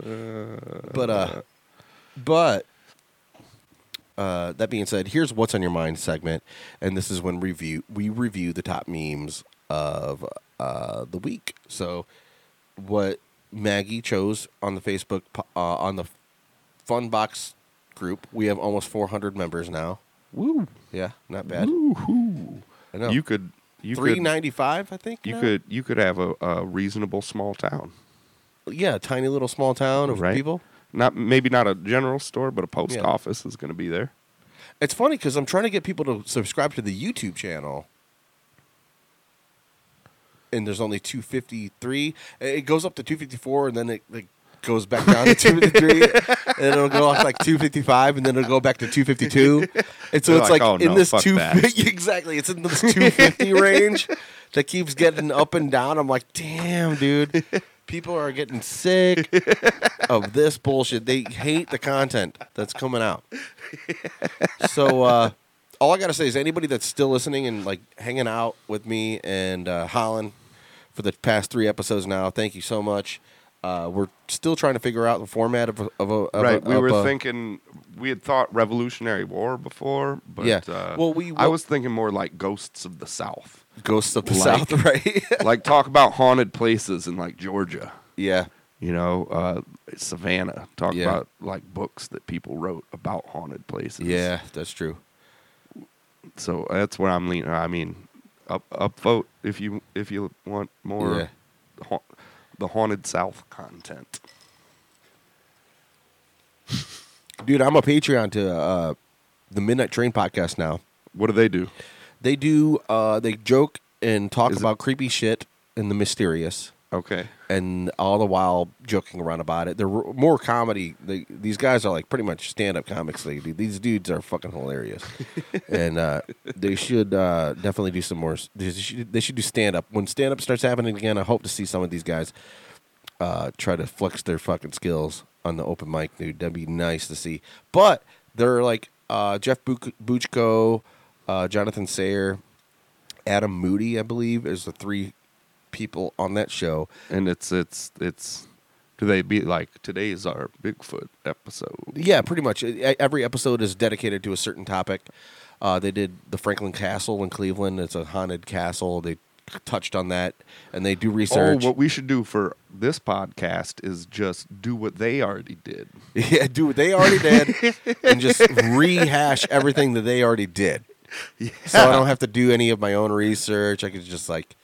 But uh, but uh, that being said, here's what's on your mind segment, and this is when review we review the top memes of uh, the week. So, what Maggie chose on the Facebook uh, on the Fun Box group, we have almost 400 members now. Woo! Yeah, not bad. Woo-hoo. I know. You could you three could ninety five, I think. you now? could you could have a, a reasonable small town. yeah, tiny little small town of Right. people. Not maybe not a general store, but a post Yeah. office is going to be there. It's funny because I'm trying to get people to subscribe to the YouTube channel, and there's only 253. It goes up to 254, and then it, it goes back down to 253, [laughs] and then it'll go up like 255, and then it'll go back to 252. And so You're it's like, like, "Oh, in no, this fuck 250 that." [laughs] exactly. It's in this 250 [laughs] range that keeps getting up and down. I'm like, damn, dude. People are getting sick [laughs] of this bullshit. They hate the content that's coming out. So uh, all I gotta say is anybody that's still listening and like hanging out with me and uh, Holland for the past three episodes now, thank you so much. Uh, we're still trying to figure out the format of a, of a of right. A, we were a- thinking we had thought Revolutionary War before, but Yeah. uh, Well, we- I was thinking more like Ghosts of the South. Ghosts of the Like- South, right? [laughs] like talk about haunted places in like Georgia. Yeah. You know, uh, Savannah. Talk Yeah. about like books that people wrote about haunted places. yeah, that's true. So that's where I'm leaning. I mean, up up vote if you if you want more Yeah. ha- the haunted South content. Dude, I'm a Patreon to uh, the Midnight Train podcast now. What do they do? They do. Uh, they joke and talk Is it- about creepy shit and the mysterious. Okay. and all the while joking around about it. They're r- more comedy. They, these guys are like pretty much stand up comics. They, these dudes are fucking hilarious, [laughs] and uh, they should uh, definitely do some more. s- They should, they should do stand up when stand up starts happening again. I hope to see some of these guys uh, try to flex their fucking skills on the open mic, dude. That'd be nice to see. But they're like uh, Jeff Buch- Buchko, uh, Jonathan Sayer, Adam Moody, I believe, is the three people on that show. And it's it's it's. Do they be like today's our Bigfoot episode? Yeah, pretty much. Every episode is dedicated to a certain topic. Uh, they did the Franklin Castle in Cleveland. It's a haunted castle. They touched on that, and they do research. Oh, what we should do for this podcast is just do what they already did. [laughs] yeah, do what they already did, [laughs] and just rehash everything that they already did. [laughs] So I don't have to do any of my own research. I could just like,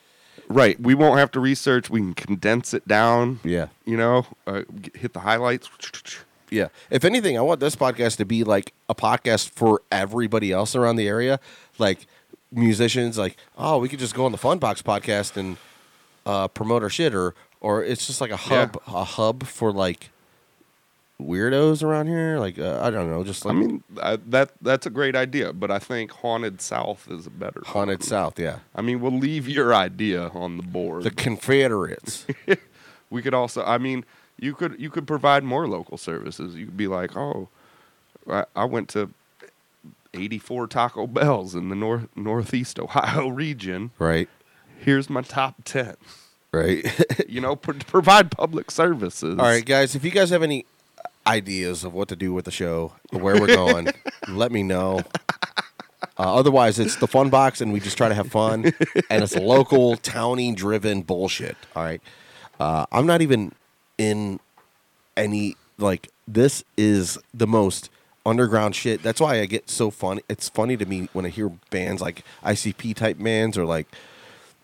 Right. We won't have to research. We can condense it down. Yeah. You know, uh, hit the highlights. [tsk] yeah. If anything, I want this podcast to be like a podcast for everybody else around the area, like musicians. Like, oh, we could just go on the Funbox podcast and uh, promote our shit, or or it's just like a hub, a hub for like weirdos around here. Like, uh, I don't know, just I mean, I, that that's a great idea, but I think Haunted South is a better. haunted South. Yeah, I mean, we'll leave your idea on the board. the Confederates. [laughs] we could also, I mean, you could you could provide more local services. You could be like, oh, I, I went to 84 Taco Bells in the north northeast Ohio [laughs] region. right. Here's my top 10. Right. [laughs] You know, pro- provide public services. All right, guys. If you guys have any ideas of what to do with the show, where we're going, [laughs] let me know. Uh, otherwise, it's the fun box, and we just try to have fun, and it's local, towny driven bullshit. All right. Uh, I'm not even in any like. This is the most underground shit. That's why I get so funny. It's funny to me when I hear bands like ICP type bands or like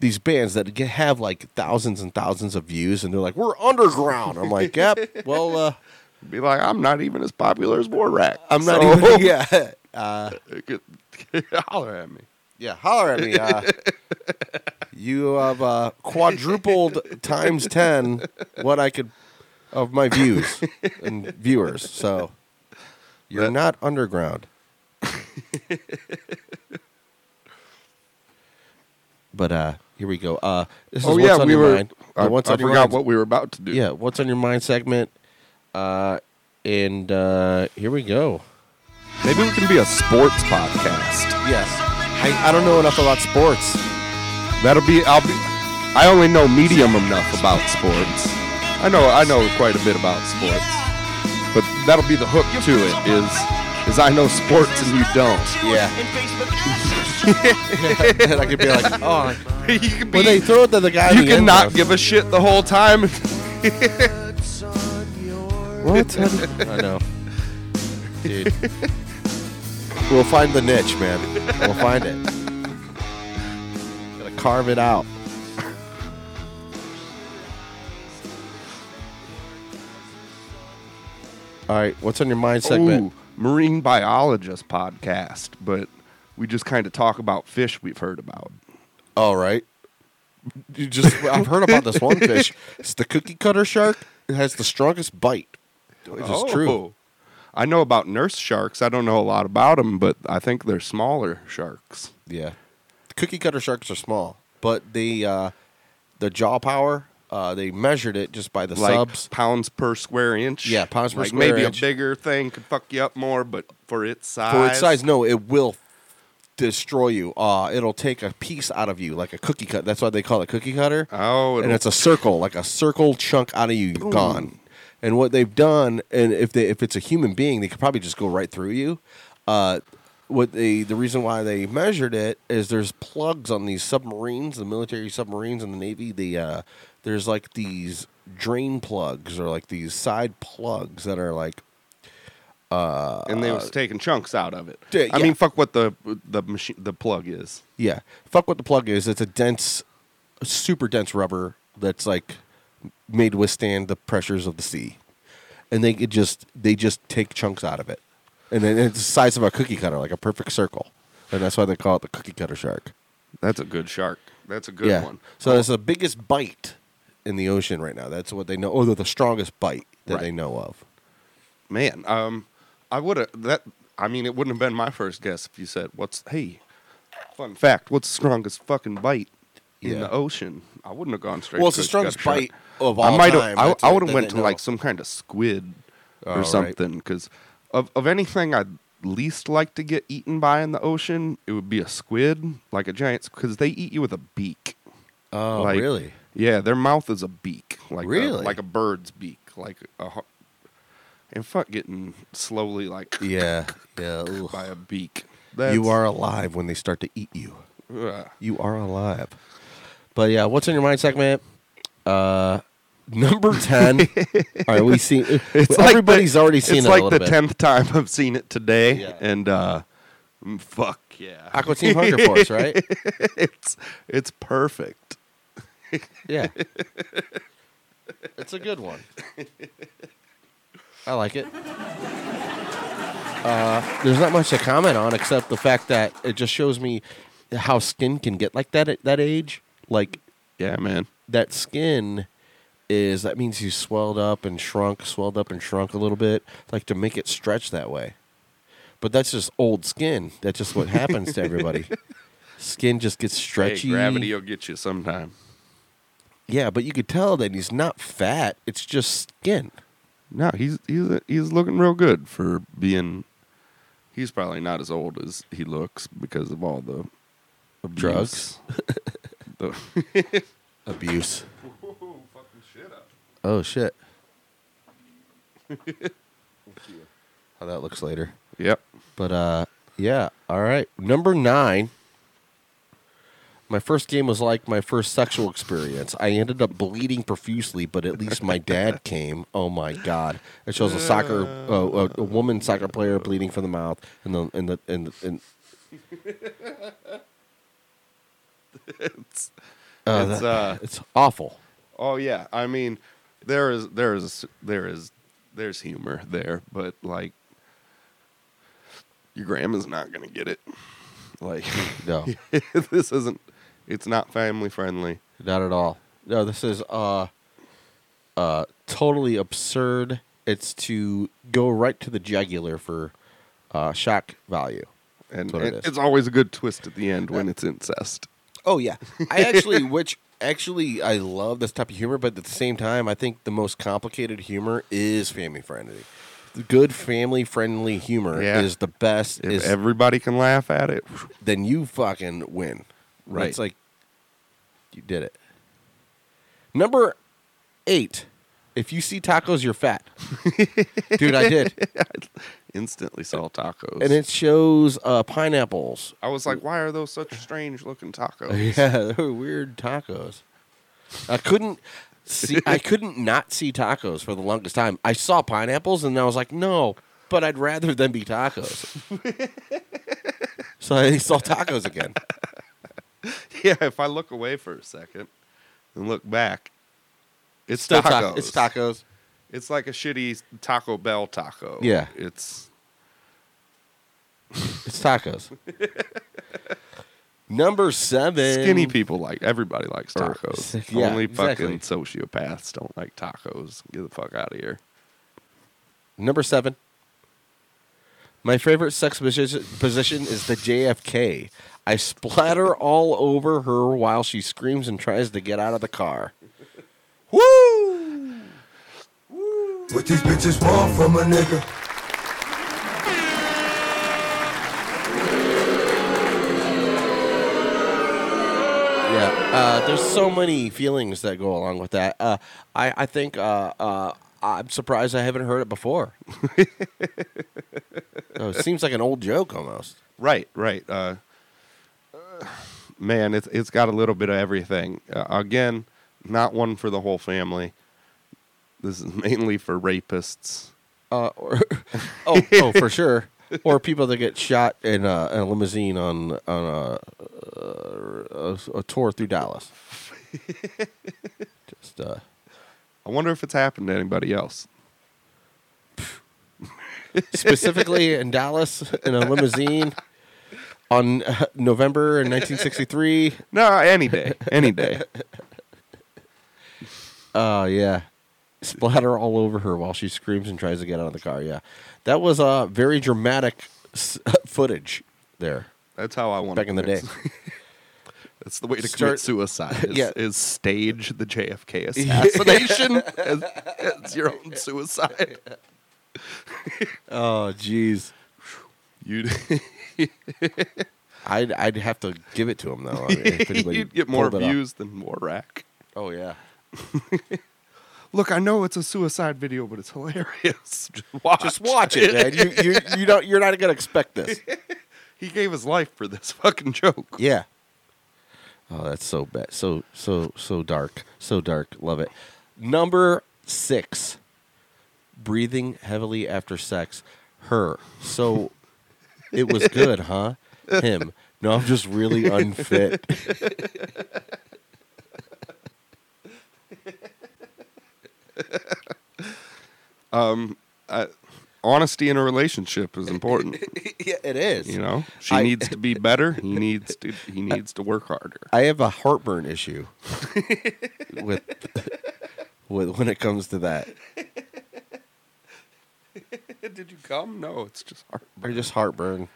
these bands that get, have like thousands and thousands of views, and they're like, "We're underground." I'm like, "Yep." Well, uh, Be like, I'm not even as popular as Warrack. I'm not so- even. [laughs] Yeah. [laughs] Uh, [laughs] holler at me. Yeah, holler at me. Uh, you have uh, quadrupled times ten what I could of my views and viewers. So you're not underground. but uh, here we go. Uh, this is Oh, what's yeah, on we your were- mind. I- I forgot what we were about to do. Yeah, what's on your mind segment. Uh, and uh, here we go. Maybe we can be a sports podcast. Yes. I, I don't know enough about sports. That'll be. I'll be. I only know medium enough about sports. I know. I know quite a bit about sports, but that'll be the hook to it. Is is I know sports and you don't. Yeah. [laughs] and I could be like, oh, [laughs] you can when they throw it to the guy, You the can not give a shit the whole time. [laughs] What? [laughs] I know. Dude. We'll find the niche, man. We'll find it. Gotta carve it out. All right, what's on your mind segment? Ooh, marine biologist podcast, but we just kind of talk about fish we've heard about. All right. You just I've heard about this one fish. It's the cookie cutter shark. It has the strongest bite. Which is true. Oh. I know about nurse sharks. I don't know a lot about them, but I think they're smaller sharks. Yeah. Cookie cutter sharks are small, but they uh the jaw power, uh they measured it just by the like subs. pounds per square inch. Yeah, pounds per like square maybe inch. a bigger thing could fuck you up more, but for its size, For its size, no, it will destroy you. Uh it'll take a piece out of you, like a cookie cut. That's why they call it cookie cutter. Oh, and it's a circle, like a circle chunk out of you, you're gone. And what they've done, and if they if it's a human being, they could probably just go right through you. Uh, what they the reason why they measured it is there's plugs on these submarines, the military submarines and the navy. The uh, there's like these drain plugs or like these side plugs that are like uh, and they was taking chunks out of it. Yeah, I mean, fuck what the the machine the plug is. Yeah. Fuck what the plug is. It's a dense, super dense rubber that's like made withstand the pressures of the sea. And they could just they just take chunks out of it. And then it's the size of a cookie cutter, like a perfect circle. And that's why they call it the cookie cutter shark. That's a good shark. That's a good yeah. one. So it's the biggest bite in the ocean right now. That's what they know. Or the strongest bite that Right. they know of. Man, um, I would have that. I mean, it wouldn't have been my first guess if you said, "What's hey, fun fact? What's the strongest fucking bite in Yeah. the ocean?" I wouldn't have gone straight. Well, it's the strongest bite of I all might time. have. I, That's I would have went to know. like some kind of squid Oh, or right. something because of of anything I'd least like to get eaten by in the ocean, it would be a squid, like a giant, because they eat you with a beak. Oh, Like- really? Yeah, their mouth is a beak, like a- Really? like a bird's beak, like a. And fuck, getting slowly like Yeah. Yeah. by a beak. You are alive when they start to eat you. Ugh. You are alive. But yeah, what's in your mind segment? Uh, number ten. All right, we see. [laughs] It's like everybody's the- already seen it. It's it. like a the bit. tenth time I've seen it today, Yeah. and uh, mm, fuck yeah, Aqua Teen Hunger Force, right? [laughs] it's it's perfect. Yeah, [laughs] it's a good one. I like it. Uh, there's not much to comment on except the fact that it just shows me how skin can get like that at that age. Like, Yeah, man. that skin is that means you swelled up and shrunk, swelled up and shrunk a little bit, like to make it stretch that way. But that's just old skin. That's just what happens to everybody. [laughs] Skin just gets stretchy. Hey, gravity will get you sometime. Yeah, but you could tell that he's not fat. It's just skin. No, he's he's he's looking real good for being. He's probably not as old as he looks because of all the abuse. Drugs? [laughs] The- [laughs] Abuse. [laughs] Fucking shit up. Oh shit. How that looks later. Yep. But uh yeah, all right. Number 9. My first game was like my first sexual experience. I ended up bleeding profusely, but at least my dad [laughs] came. Oh my god! It shows a soccer, uh, a, a woman soccer player bleeding from the mouth, and the and the and, and it's Uh, it's that- uh it's awful. Oh yeah, I mean there is there is there is there's humor there, but like your grandma's not gonna get it. Like No. [laughs] this isn't. It's not family friendly. Not at all. No, this is uh uh totally absurd. It's to go right to the jugular for uh shock value. And, what it it's always a good twist at the end when it's incest. Oh yeah, [laughs] I actually, which actually, I love this type of humor, but at the same time, I think the most complicated humor is family friendly. The good family friendly humor Yeah. is the best. If is everybody can laugh at it, then you fucking win. Right. It's like you did it. Number eight. If you see tacos, you're fat. [laughs] Dude, I did. [laughs] instantly saw tacos. And it shows uh, pineapples. I was like, why are those such strange looking tacos? [laughs] Yeah, they were weird tacos. I couldn't see. I couldn't not see tacos for the longest time. I saw pineapples, and I was like, no, but I'd rather them be tacos. so I saw tacos again. yeah, if I look away for a second and look back, it's Still ta- tacos. it's tacos. It's like a shitty Taco Bell taco. Yeah. It's It's tacos. Number seven. skinny people like everybody likes Or- tacos. yeah, Only exactly. fucking sociopaths don't like tacos. Get the fuck out of here. Number seven. My favorite sex position, position is the JFK. I splatter all over her while she screams and tries to get out of the car. Woo! What these bitches want from a nigga? Yeah, uh, there's so many feelings that go along with that. Uh, I, I think uh, uh, I'm surprised I haven't heard it before. [laughs] oh, it seems like an old joke almost. Right, right. Uh, man, it's it's got a little bit of everything. Uh, again, not one for the whole family. This is [laughs] mainly for rapists. Uh, or, [laughs] oh, oh, for sure. Or people that get shot in a, in a limousine on on a, a, a tour through Dallas. [laughs] Just uh, I wonder if it's happened to anybody else. specifically in Dallas in a limousine on uh, November in 1963. No, any day, any day. Oh yeah, splatter all over her while she screams and tries to get out of the car. Yeah, that was uh, very dramatic s- [laughs] footage there. That's how I want back in the day. [laughs] That's the way to Start- commit suicide. Is, [laughs] Yeah. is stage the JFK assassination as, as your own suicide. Oh jeez, You'd I'd I'd have to give it to him though. I mean, you'd get more pulled it off. views than Warrack. Oh yeah. [laughs] Look, I know it's a suicide video, but it's hilarious. [laughs] Just watch, Just watch it, man. You you you don't you're not gonna expect this. [laughs] he gave his life for this fucking joke. Yeah. Oh, that's so bad. So so so dark. So dark. Love it. Number six. Breathing heavily after sex. Her. So it was good, huh? Him. No, I'm just really unfit. Um, I, honesty in a relationship is important. yeah, it is. You know, she I- needs to be better. He needs to. He needs to work harder. I have a heartburn issue with with when it comes to that. Did you come? No, it's just hard. Or just heartburn.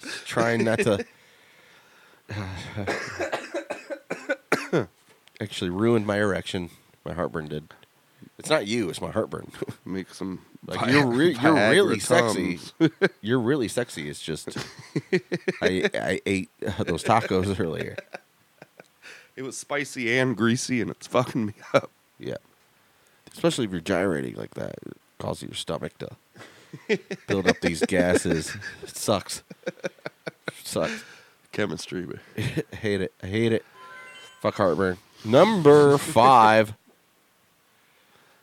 Just trying not to actually ruined my erection. My heartburn did. It's not you. It's my heartburn. [laughs] Make some. Like you're re- you're really sexy. [laughs] You're really sexy. It's just I I ate [laughs] those tacos earlier. It was spicy and greasy, and it's fucking me up. Yeah. Especially if you're gyrating like that, it causes your stomach to build up these gases. It sucks. Sucks. Chemistry, but hate it. I hate it. Fuck heartburn. Number five.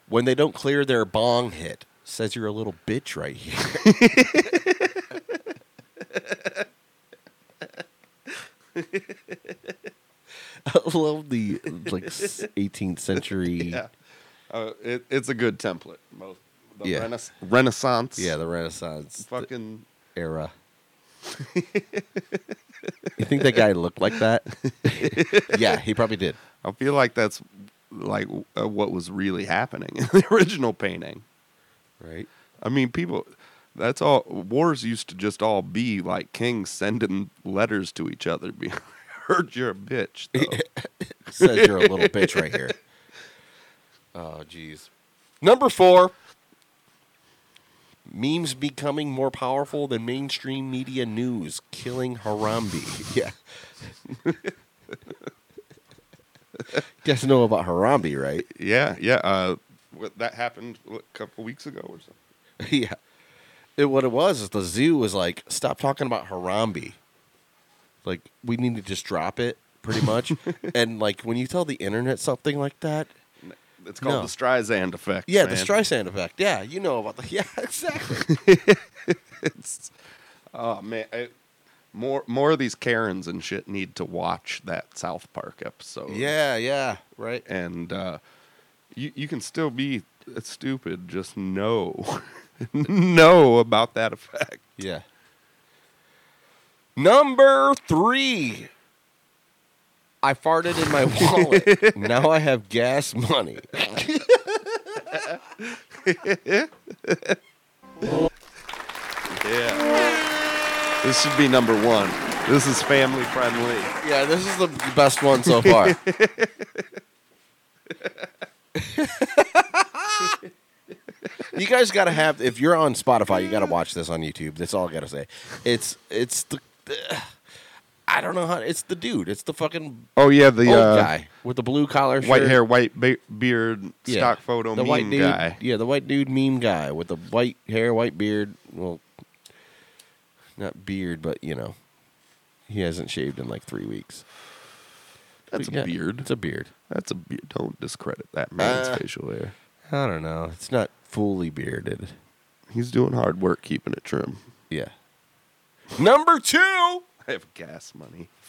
When they don't clear their bong hit, says you're a little bitch right here. [laughs] I love the like 18th century. [laughs] yeah, uh, it, it's a good template. Most the Yeah. Renais- Renaissance. Yeah, the Renaissance fucking era. [laughs] you think that guy looked like that? yeah, he probably did. I feel like that's like uh, what was really happening [laughs] in the original painting. Right. I mean, people. That's all. Wars used to just all be like kings sending letters to each other. Be [laughs] heard you're a bitch. [laughs] Says you're a little bitch right here. Oh, jeez. Number four. Memes becoming more powerful than mainstream media news, killing Harambe. Yeah. [laughs] you guys know about Harambe, right? Yeah, yeah. Uh, what, that happened what, a couple weeks ago or something. [laughs] yeah. It, what it was is the zoo was like, stop talking about Harambe. Like, we need to just drop it, pretty much. [laughs] and like, when you tell the internet something like that, It's called No. the Streisand effect. yeah, man. the Streisand effect. Yeah, you know about the. Yeah, exactly. it's, oh man, more more of these Karens and shit need to watch that South Park episode. yeah, yeah, right. and uh, you you can still be stupid. Just know [laughs] know about that effect. Yeah. Number three. I farted in my wallet. [laughs] now I have gas money. [laughs] Yeah, this should be number one. This is family friendly. Yeah, this is the best one so far. [laughs] you guys got to have if you're on Spotify, you got to watch this on YouTube. That's all I got to say. It's it's the, I don't know how it's the dude. It's the fucking Oh yeah, the old uh, guy with the blue collar, white hair, white be- beard, Yeah. stock photo the meme white dude, guy. Yeah, the white dude meme guy with the white hair, white beard. Well, not beard, but you know, he hasn't shaved in like three weeks. That's a yeah, beard. It's a beard. That's a beard. Don't discredit that man's Uh, facial hair. I don't know. It's not fully bearded. He's doing hard work keeping it trim. Yeah. Number two. I have gas money. [laughs]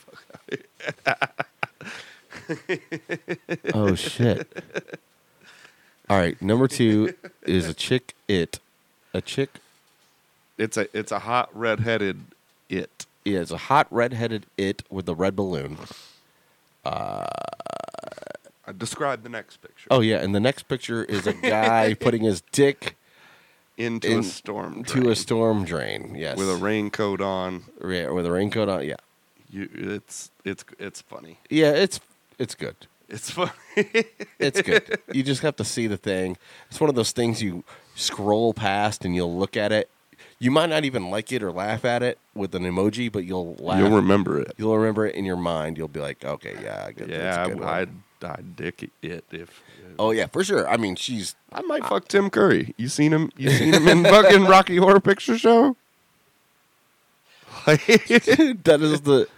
Oh shit. All right, number two is a chick. It, a chick. It's a it's a hot redheaded it. Yeah, it's a hot redheaded it with a red balloon. Uh, I describe the next picture. oh yeah, and the next picture is a guy [laughs] putting his dick Into in- a storm to a drain. storm drain. Yes, with a raincoat on. yeah, with a raincoat on. Yeah, You, it's it's it's funny. yeah, it's it's good. It's funny. [laughs] It's good. you just have to see the thing. It's one of those things you scroll past and you'll look at it. You might not even like it or laugh at it with an emoji, but you'll laugh. You'll remember it. You'll remember it in your mind. You'll be like, okay, yeah, I get Yeah, that's a. I, I'd I'd dick it if. Oh yeah, for sure. I mean, she's. I might fuck Tim Curry. You seen him? You seen him in [laughs] fucking Rocky Horror Picture Show? [laughs] that is the.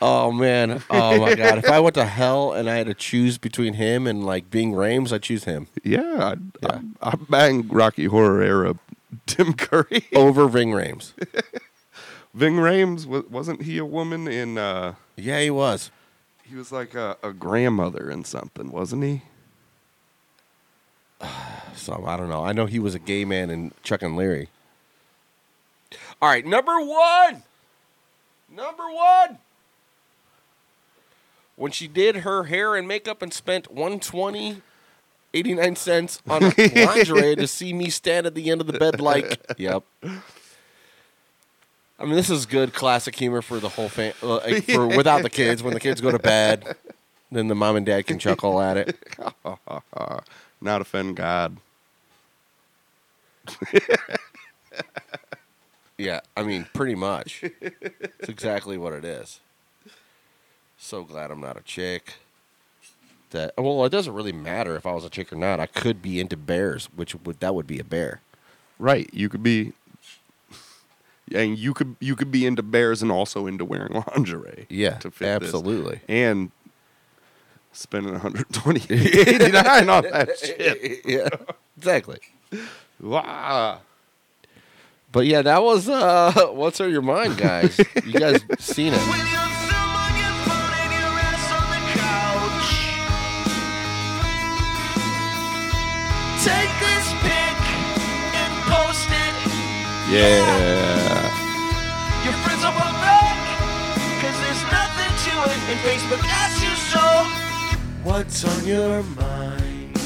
Oh man. Oh my god. If I went to hell and I had to choose between him and like Ving Rhames, I'd choose him Yeah, I'd, yeah. I, I banged Rocky Horror era Tim Curry. [laughs] over Ving Rhames. [laughs] Ving Rhames wa- wasn't he a woman in? uh Yeah, he was. He was like a, a grandmother in something, wasn't he? [sighs] So I don't know. I know he was a gay man in Chuck and Larry. All right, number one. Number one. When she did her hair and makeup and spent 120 89 cents on [laughs] lingerie to see me stand at the end of the bed like, yep. I mean, this is good classic humor for the whole fam- uh, like, for [laughs] without the kids. When the kids go to bed, then the mom and dad can chuckle at it. [laughs] Not offend God. Yeah, I mean, pretty much. It's exactly what it is. So glad I'm not a chick. That well, it doesn't really matter if I was a chick or not. I could be into bears, which would that would be a bear. Right. You could be. and you could you could be into bears and also into wearing [laughs] lingerie. Yeah, to fit this. absolutely. and spending 120 on that [laughs] shit. yeah, exactly. Wow. But yeah, that was uh [laughs] what's on your mind, guys? you guys seen it. Take this pic and post it. Yeah. Your friends will put back, cause there's nothing to it. And Facebook asks you so. What's on your mind?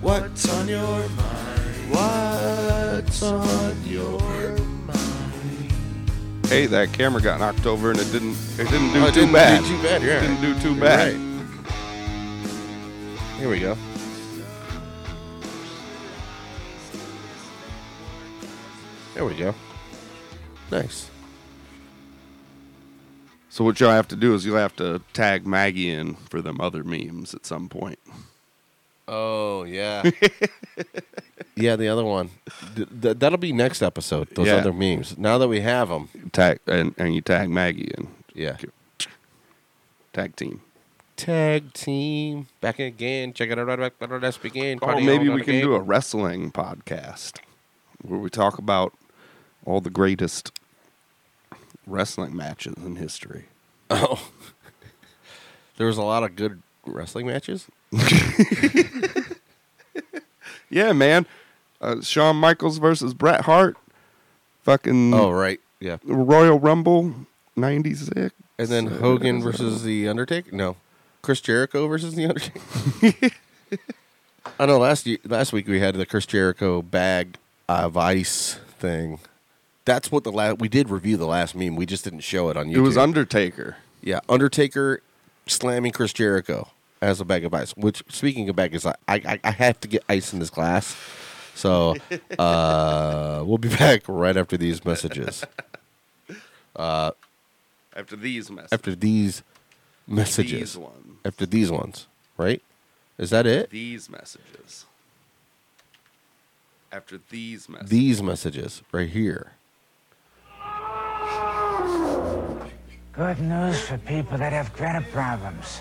What's on your mind? What's on your mind? Hey, that camera got knocked over and it didn't it didn't do Oh, it too didn't bad. do too bad, yeah. It didn't do too You're bad. right. Here we go. There we go. Nice. So what y'all have to do is you'll have to tag Maggie in for them other memes at some point. Oh yeah. [laughs] yeah, the other one. Th- th- that'll be next episode. Those Yeah. other memes. Now that we have them. Tag and, and you tag Maggie in. Yeah. Tag team. Tag team back again. Check it out. Right back. Let's begin. Oh, maybe we can do a wrestling podcast where we talk about all the greatest wrestling matches in history. Oh, [laughs] there was a lot of good wrestling matches. [laughs] Yeah, man. Uh, Shawn Michaels versus Bret Hart. Fucking Oh right, yeah. Royal Rumble '96. And then Uh, Hogan versus the Undertaker. No, Chris Jericho versus the Undertaker. [laughs] I know last year, last week we had the Chris Jericho bag of ice thing. That's what the last we did review the last meme. We just didn't show it on YouTube. It was Undertaker. Yeah, Undertaker slamming Chris Jericho as a bag of ice. Which, speaking of bag of ice, I, I, I have to get ice in this glass. So [laughs] uh, we'll be back right after these messages. [laughs] Uh, After these messages. after these messages. These ones. After these ones, right? Is that it? These messages. After these messages. These messages right here. Good news for people that have credit problems.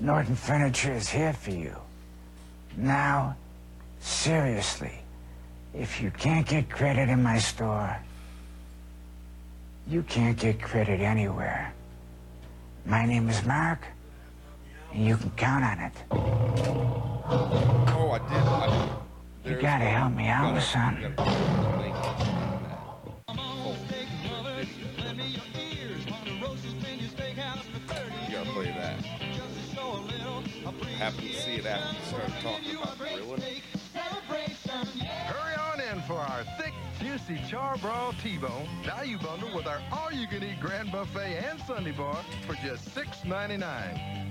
Norton Furniture is here for you. Now, seriously, if you can't get credit in my store, you can't get credit anywhere. My name is Mark, and you can count on it. Oh, I did. I did. You gotta help me out, son. You Happened to see it after you started talking about grilling. Hurry on in for our thick, juicy charbroil T-bone value bundle with our all-you-can-eat grand buffet and Sunday bar for just $6.99.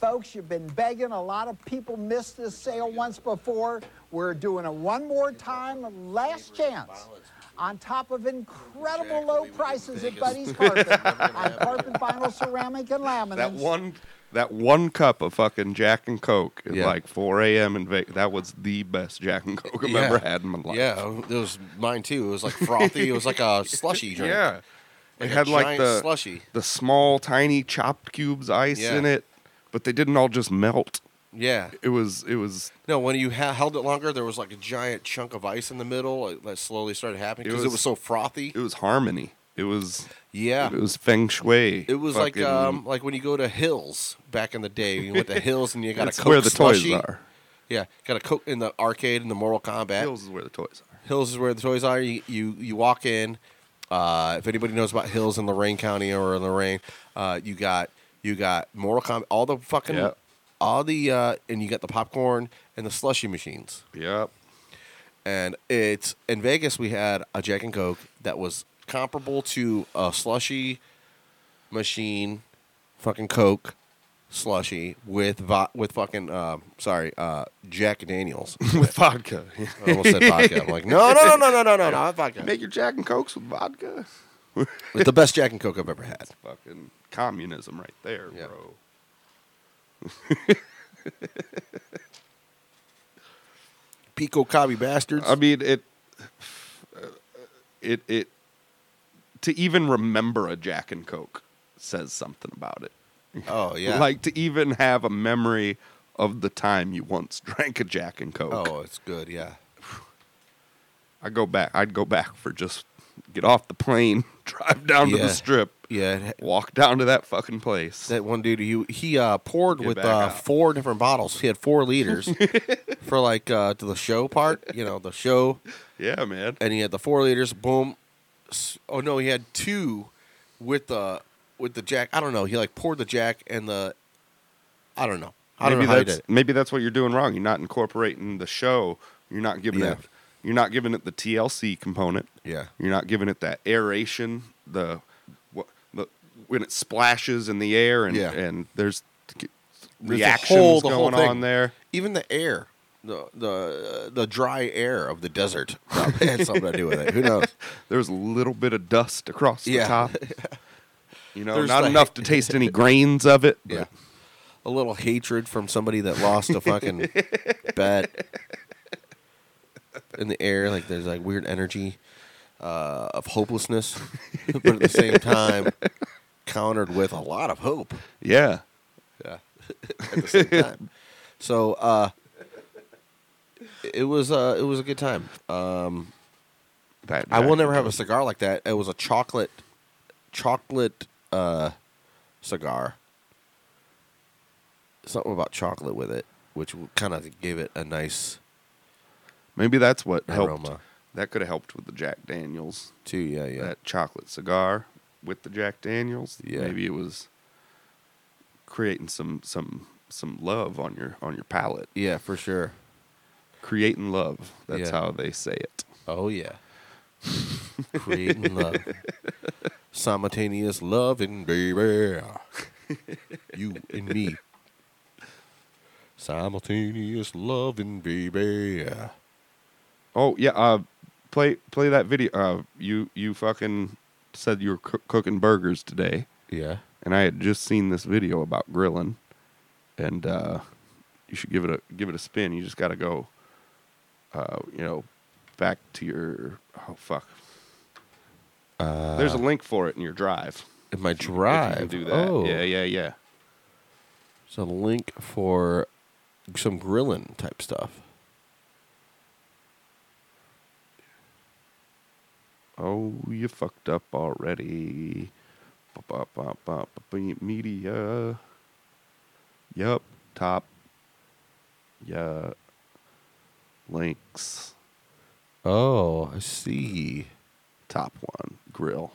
Folks, you've been begging. A lot of people missed this sale once before. We're doing it one more time, last chance. On top of incredible low prices at Buddy's [laughs] Carpet on carpet, vinyl, ceramic, and laminates. That one, that one cup of fucking Jack and Coke at Yeah. like 4 a.m. in Vegas. That was the best Jack and Coke I've ever had in my life. Yeah, it was mine too. It was like frothy. it was like a [laughs] slushy drink. Yeah. Like It a had like giant the slushy. the small, tiny chopped cubes ice Yeah. in it, but they didn't all just melt. Yeah. It was it was No, when you ha- held it longer, there was like a giant chunk of ice in the middle that slowly started happening because it, was so frothy. It was harmony. It was Yeah. It was feng shui. It was like um like when you go to Hills back in the day. You went to [laughs] Hills and you got a Coke where the toys are. Yeah, got a Coke in the arcade in the Mortal Kombat. Hills is where the toys are. Hills is where the toys are. You you, you walk in. Uh, if anybody knows about Hills in Lorain County or in Lorain, uh, you got you got Mortal Kombat, all the fucking, Yep. All the, uh, and you got the popcorn and the slushy machines. Yep. And it's in Vegas. We had a Jack and Coke that was comparable to a slushy machine, fucking Coke slushy with vo- with fucking um, sorry uh, Jack Daniels [laughs] with vodka. I almost said vodka. I'm like, no, no, no, no, no, no, no, not vodka. You make your Jack and Cokes with vodka. It's the best Jack and Coke I've ever had. Fucking communism right there, bro. [laughs] Pico cobby bastards. I mean, it, it, it, to even remember a Jack and Coke says something about it. Oh, [laughs] yeah. like to even have a memory of the time you once [laughs] drank a Jack and Coke. Oh, it's good. Yeah. I go back. I'd go back for just get off the plane, [laughs] drive down to Yeah. the strip, Yeah. walk down to that fucking place. That one dude, he he uh, poured Get with back uh, out. four different bottles. He had four liters [laughs] for like uh, to the show part. You know, the show. Yeah, man. And he had the four liters. Boom. S- Oh no, he had two with the with the jack. I don't know. He like poured the jack and the. I don't know. I don't maybe know how he that's did it. maybe that's what you're doing wrong. You're not incorporating the show. You're not giving Yeah. it. You're not giving it the TLC component. Yeah. You're not giving it that aeration. The what the when it splashes in the air and Yeah. and there's reactions whole- the whole going thing. on there. Even the air, the the uh, the dry air of the desert [laughs] probably had something to do with it. Who knows? [laughs] There's a little bit of dust across the Yeah. top. [laughs] You know, There's not enough to taste any grains of it. but- Yeah. A little hatred from somebody that lost a fucking bet in the air. Like there's like weird energy uh, of hopelessness, but at the same time, countered with a lot of hope. Yeah. Yeah. at the same time. So uh, it was uh, it was a good time. Um, That I will never have a cigar like that. It was a chocolate chocolate uh, cigar. Something about chocolate with it, which kind of gave it a nice Maybe that's what helped. aroma. That could have helped with the Jack Daniels. Too, yeah, yeah. That chocolate cigar with the Jack Daniels. Yeah. Maybe it was creating some some some love on your on your palate. Yeah, for sure. Creating love. That's Yeah. how they say it. Oh yeah, creating love, simultaneous love loving, baby. You and me, simultaneous love loving, baby. Oh yeah, uh, play play that video. Uh, you you fucking said you were coo- cooking burgers today. Yeah. And I had just seen this video about grilling, and uh, you should give it a give it a spin. You just got to go, uh, you know, back to your oh fuck. Uh, There's a link for it in your drive. in my you- drive. can do that. Oh, Yeah, yeah, yeah. It's a link for some grilling type stuff. Oh, you fucked up already. Media. Yup. Top. Yeah. Links. Oh, I see. Top one. Grill.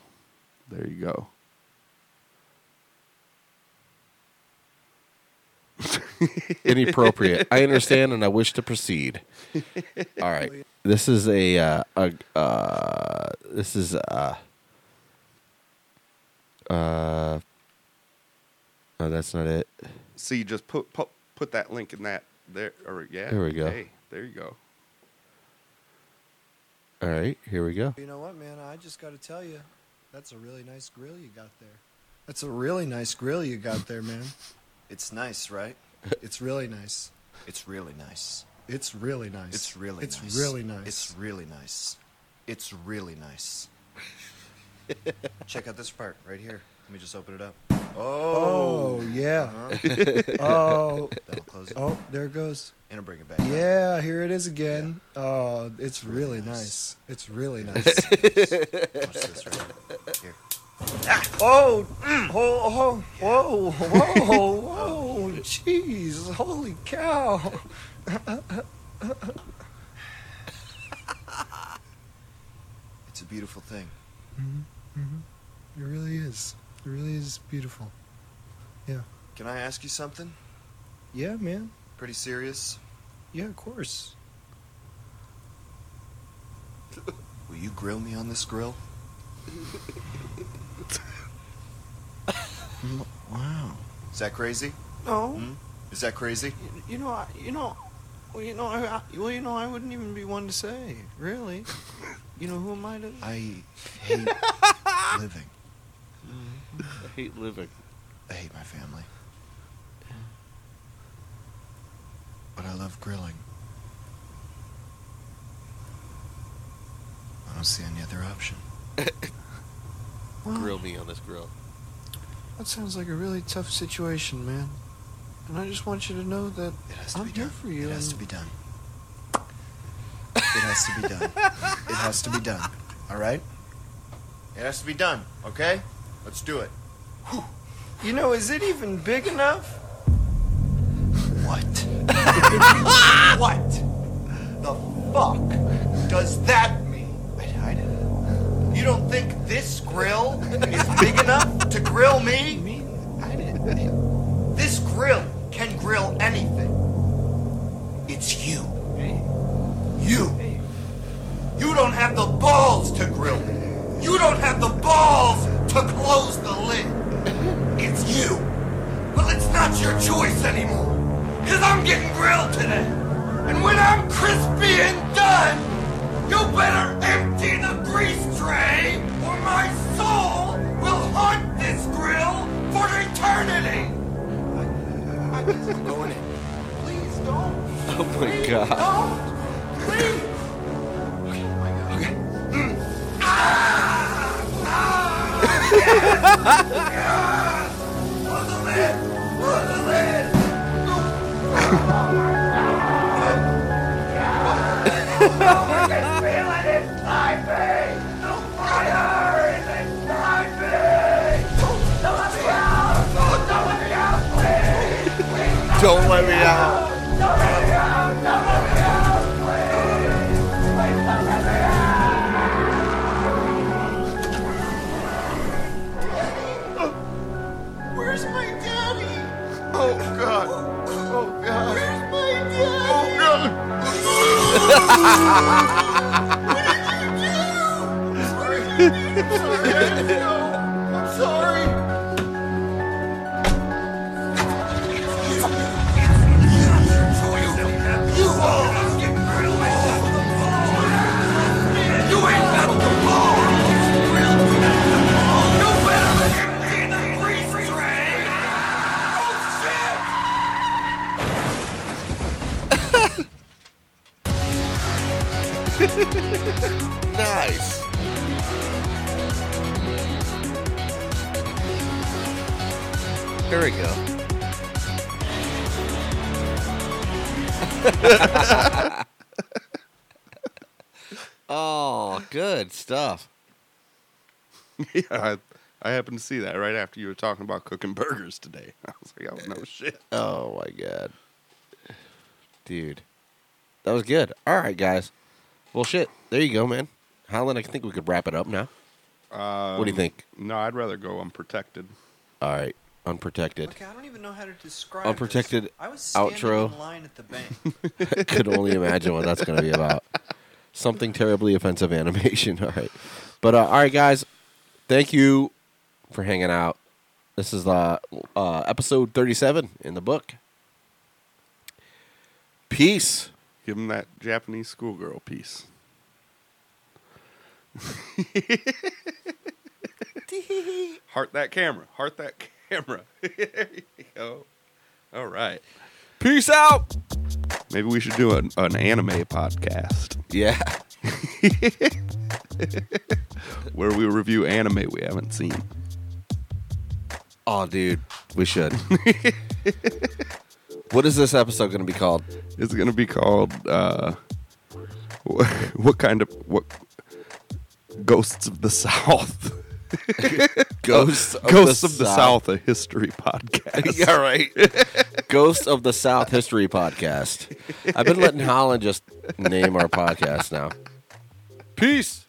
There you go. [laughs] Inappropriate. I understand, and I wish to proceed. All right. [laughs] This is a uh, a uh, this is a uh. No, that's not it. See, just put put put that link in that there. Or yeah. There we go. Hey, there you go. All right, here we go. You know what, man? I just got to tell you, that's a really nice grill you got there. That's a really nice grill you got there, man. It's nice, right? [laughs] It's really nice. It's really nice. It's really nice. It's really It's nice. really nice. It's really nice. It's really nice. Check out this part right here. Let me just open it up. Oh, yeah. Uh-huh. [laughs] oh. That'll close it. Oh, there it goes. And I'll bring it back. Yeah, here it is again. Oh, it's really nice. It's really [laughs] nice. Watch this right here. Oh, mm, oh, oh, whoa, whoa, whoa, jeez, holy cow. It's a beautiful thing. It really is. It really is beautiful. Yeah. Can I ask you something? Yeah, man. Pretty serious? Yeah, of course. Will you grill me on this grill? [laughs] [laughs] Wow. Is that crazy? No. Hmm? Is that crazy? You know, I, you know, well, you know, I, I, well, you know, I wouldn't even be one to say, really. You know, who am I to? I [laughs] hate living. I hate living. I hate my family. but I love grilling. I don't see any other option. [laughs] Grill me on this grill. That sounds like a really tough situation, man. And I just want you to know that I'm here for you. It has to be done. It has to be done. It has to be done. All right? It has to be done, okay? Let's do it. You know, is it even big enough? What? [laughs] what the fuck does that You don't think this grill is big enough to grill me? I didn't. This grill can grill anything. It's you. You. You don't have the balls to grill me. You don't have the balls to close the lid. It's you. Well, it's not your choice anymore. Cause I'm getting grilled today. And when I'm crispy and done, you better empty the grease tray or my soul will haunt this grill for eternity. I'm going in. Please don't. Oh my god. Don't. Please. Okay. Okay. Mm. Ah! Ah! Yes! [laughs] Don't let me out. Don't let me out Where's my daddy? Oh God! Oh God! Where's my daddy? Oh God! [laughs] [laughs] yeah, I, I happened to see that right after you were talking about cooking burgers today. [laughs] I was like, oh no [laughs] shit. Oh my god. Dude. That was good. All right, guys. Well, shit. There you go, man. Holland, I think we could wrap it up now. Um, What do you think? No, I'd rather go unprotected. All right. Unprotected. Okay, I don't even know how to describe Unprotected this. I was standing outro. in line at the bank. I could only imagine what that's going to be about. Something terribly offensive animation. All right. But, uh, all right, guys. Thank you for hanging out. This is uh, uh, episode 37 in the book. Peace. Give him that Japanese schoolgirl piece. [laughs] Heart that camera. Heart that camera. [laughs] there you go. All right. Peace out. Maybe we should do an, an anime podcast. Yeah. [laughs] Where we review anime we haven't seen. Oh, dude. We should. [laughs] what is this episode going to be called? It's going to be called uh, what, [laughs] what kind of what Ghosts of the South. Ghosts of Ghosts the of the South. A history podcast. yeah, right. Ghost of the South History Podcast. I've been letting Holland just name our podcast now. Peace.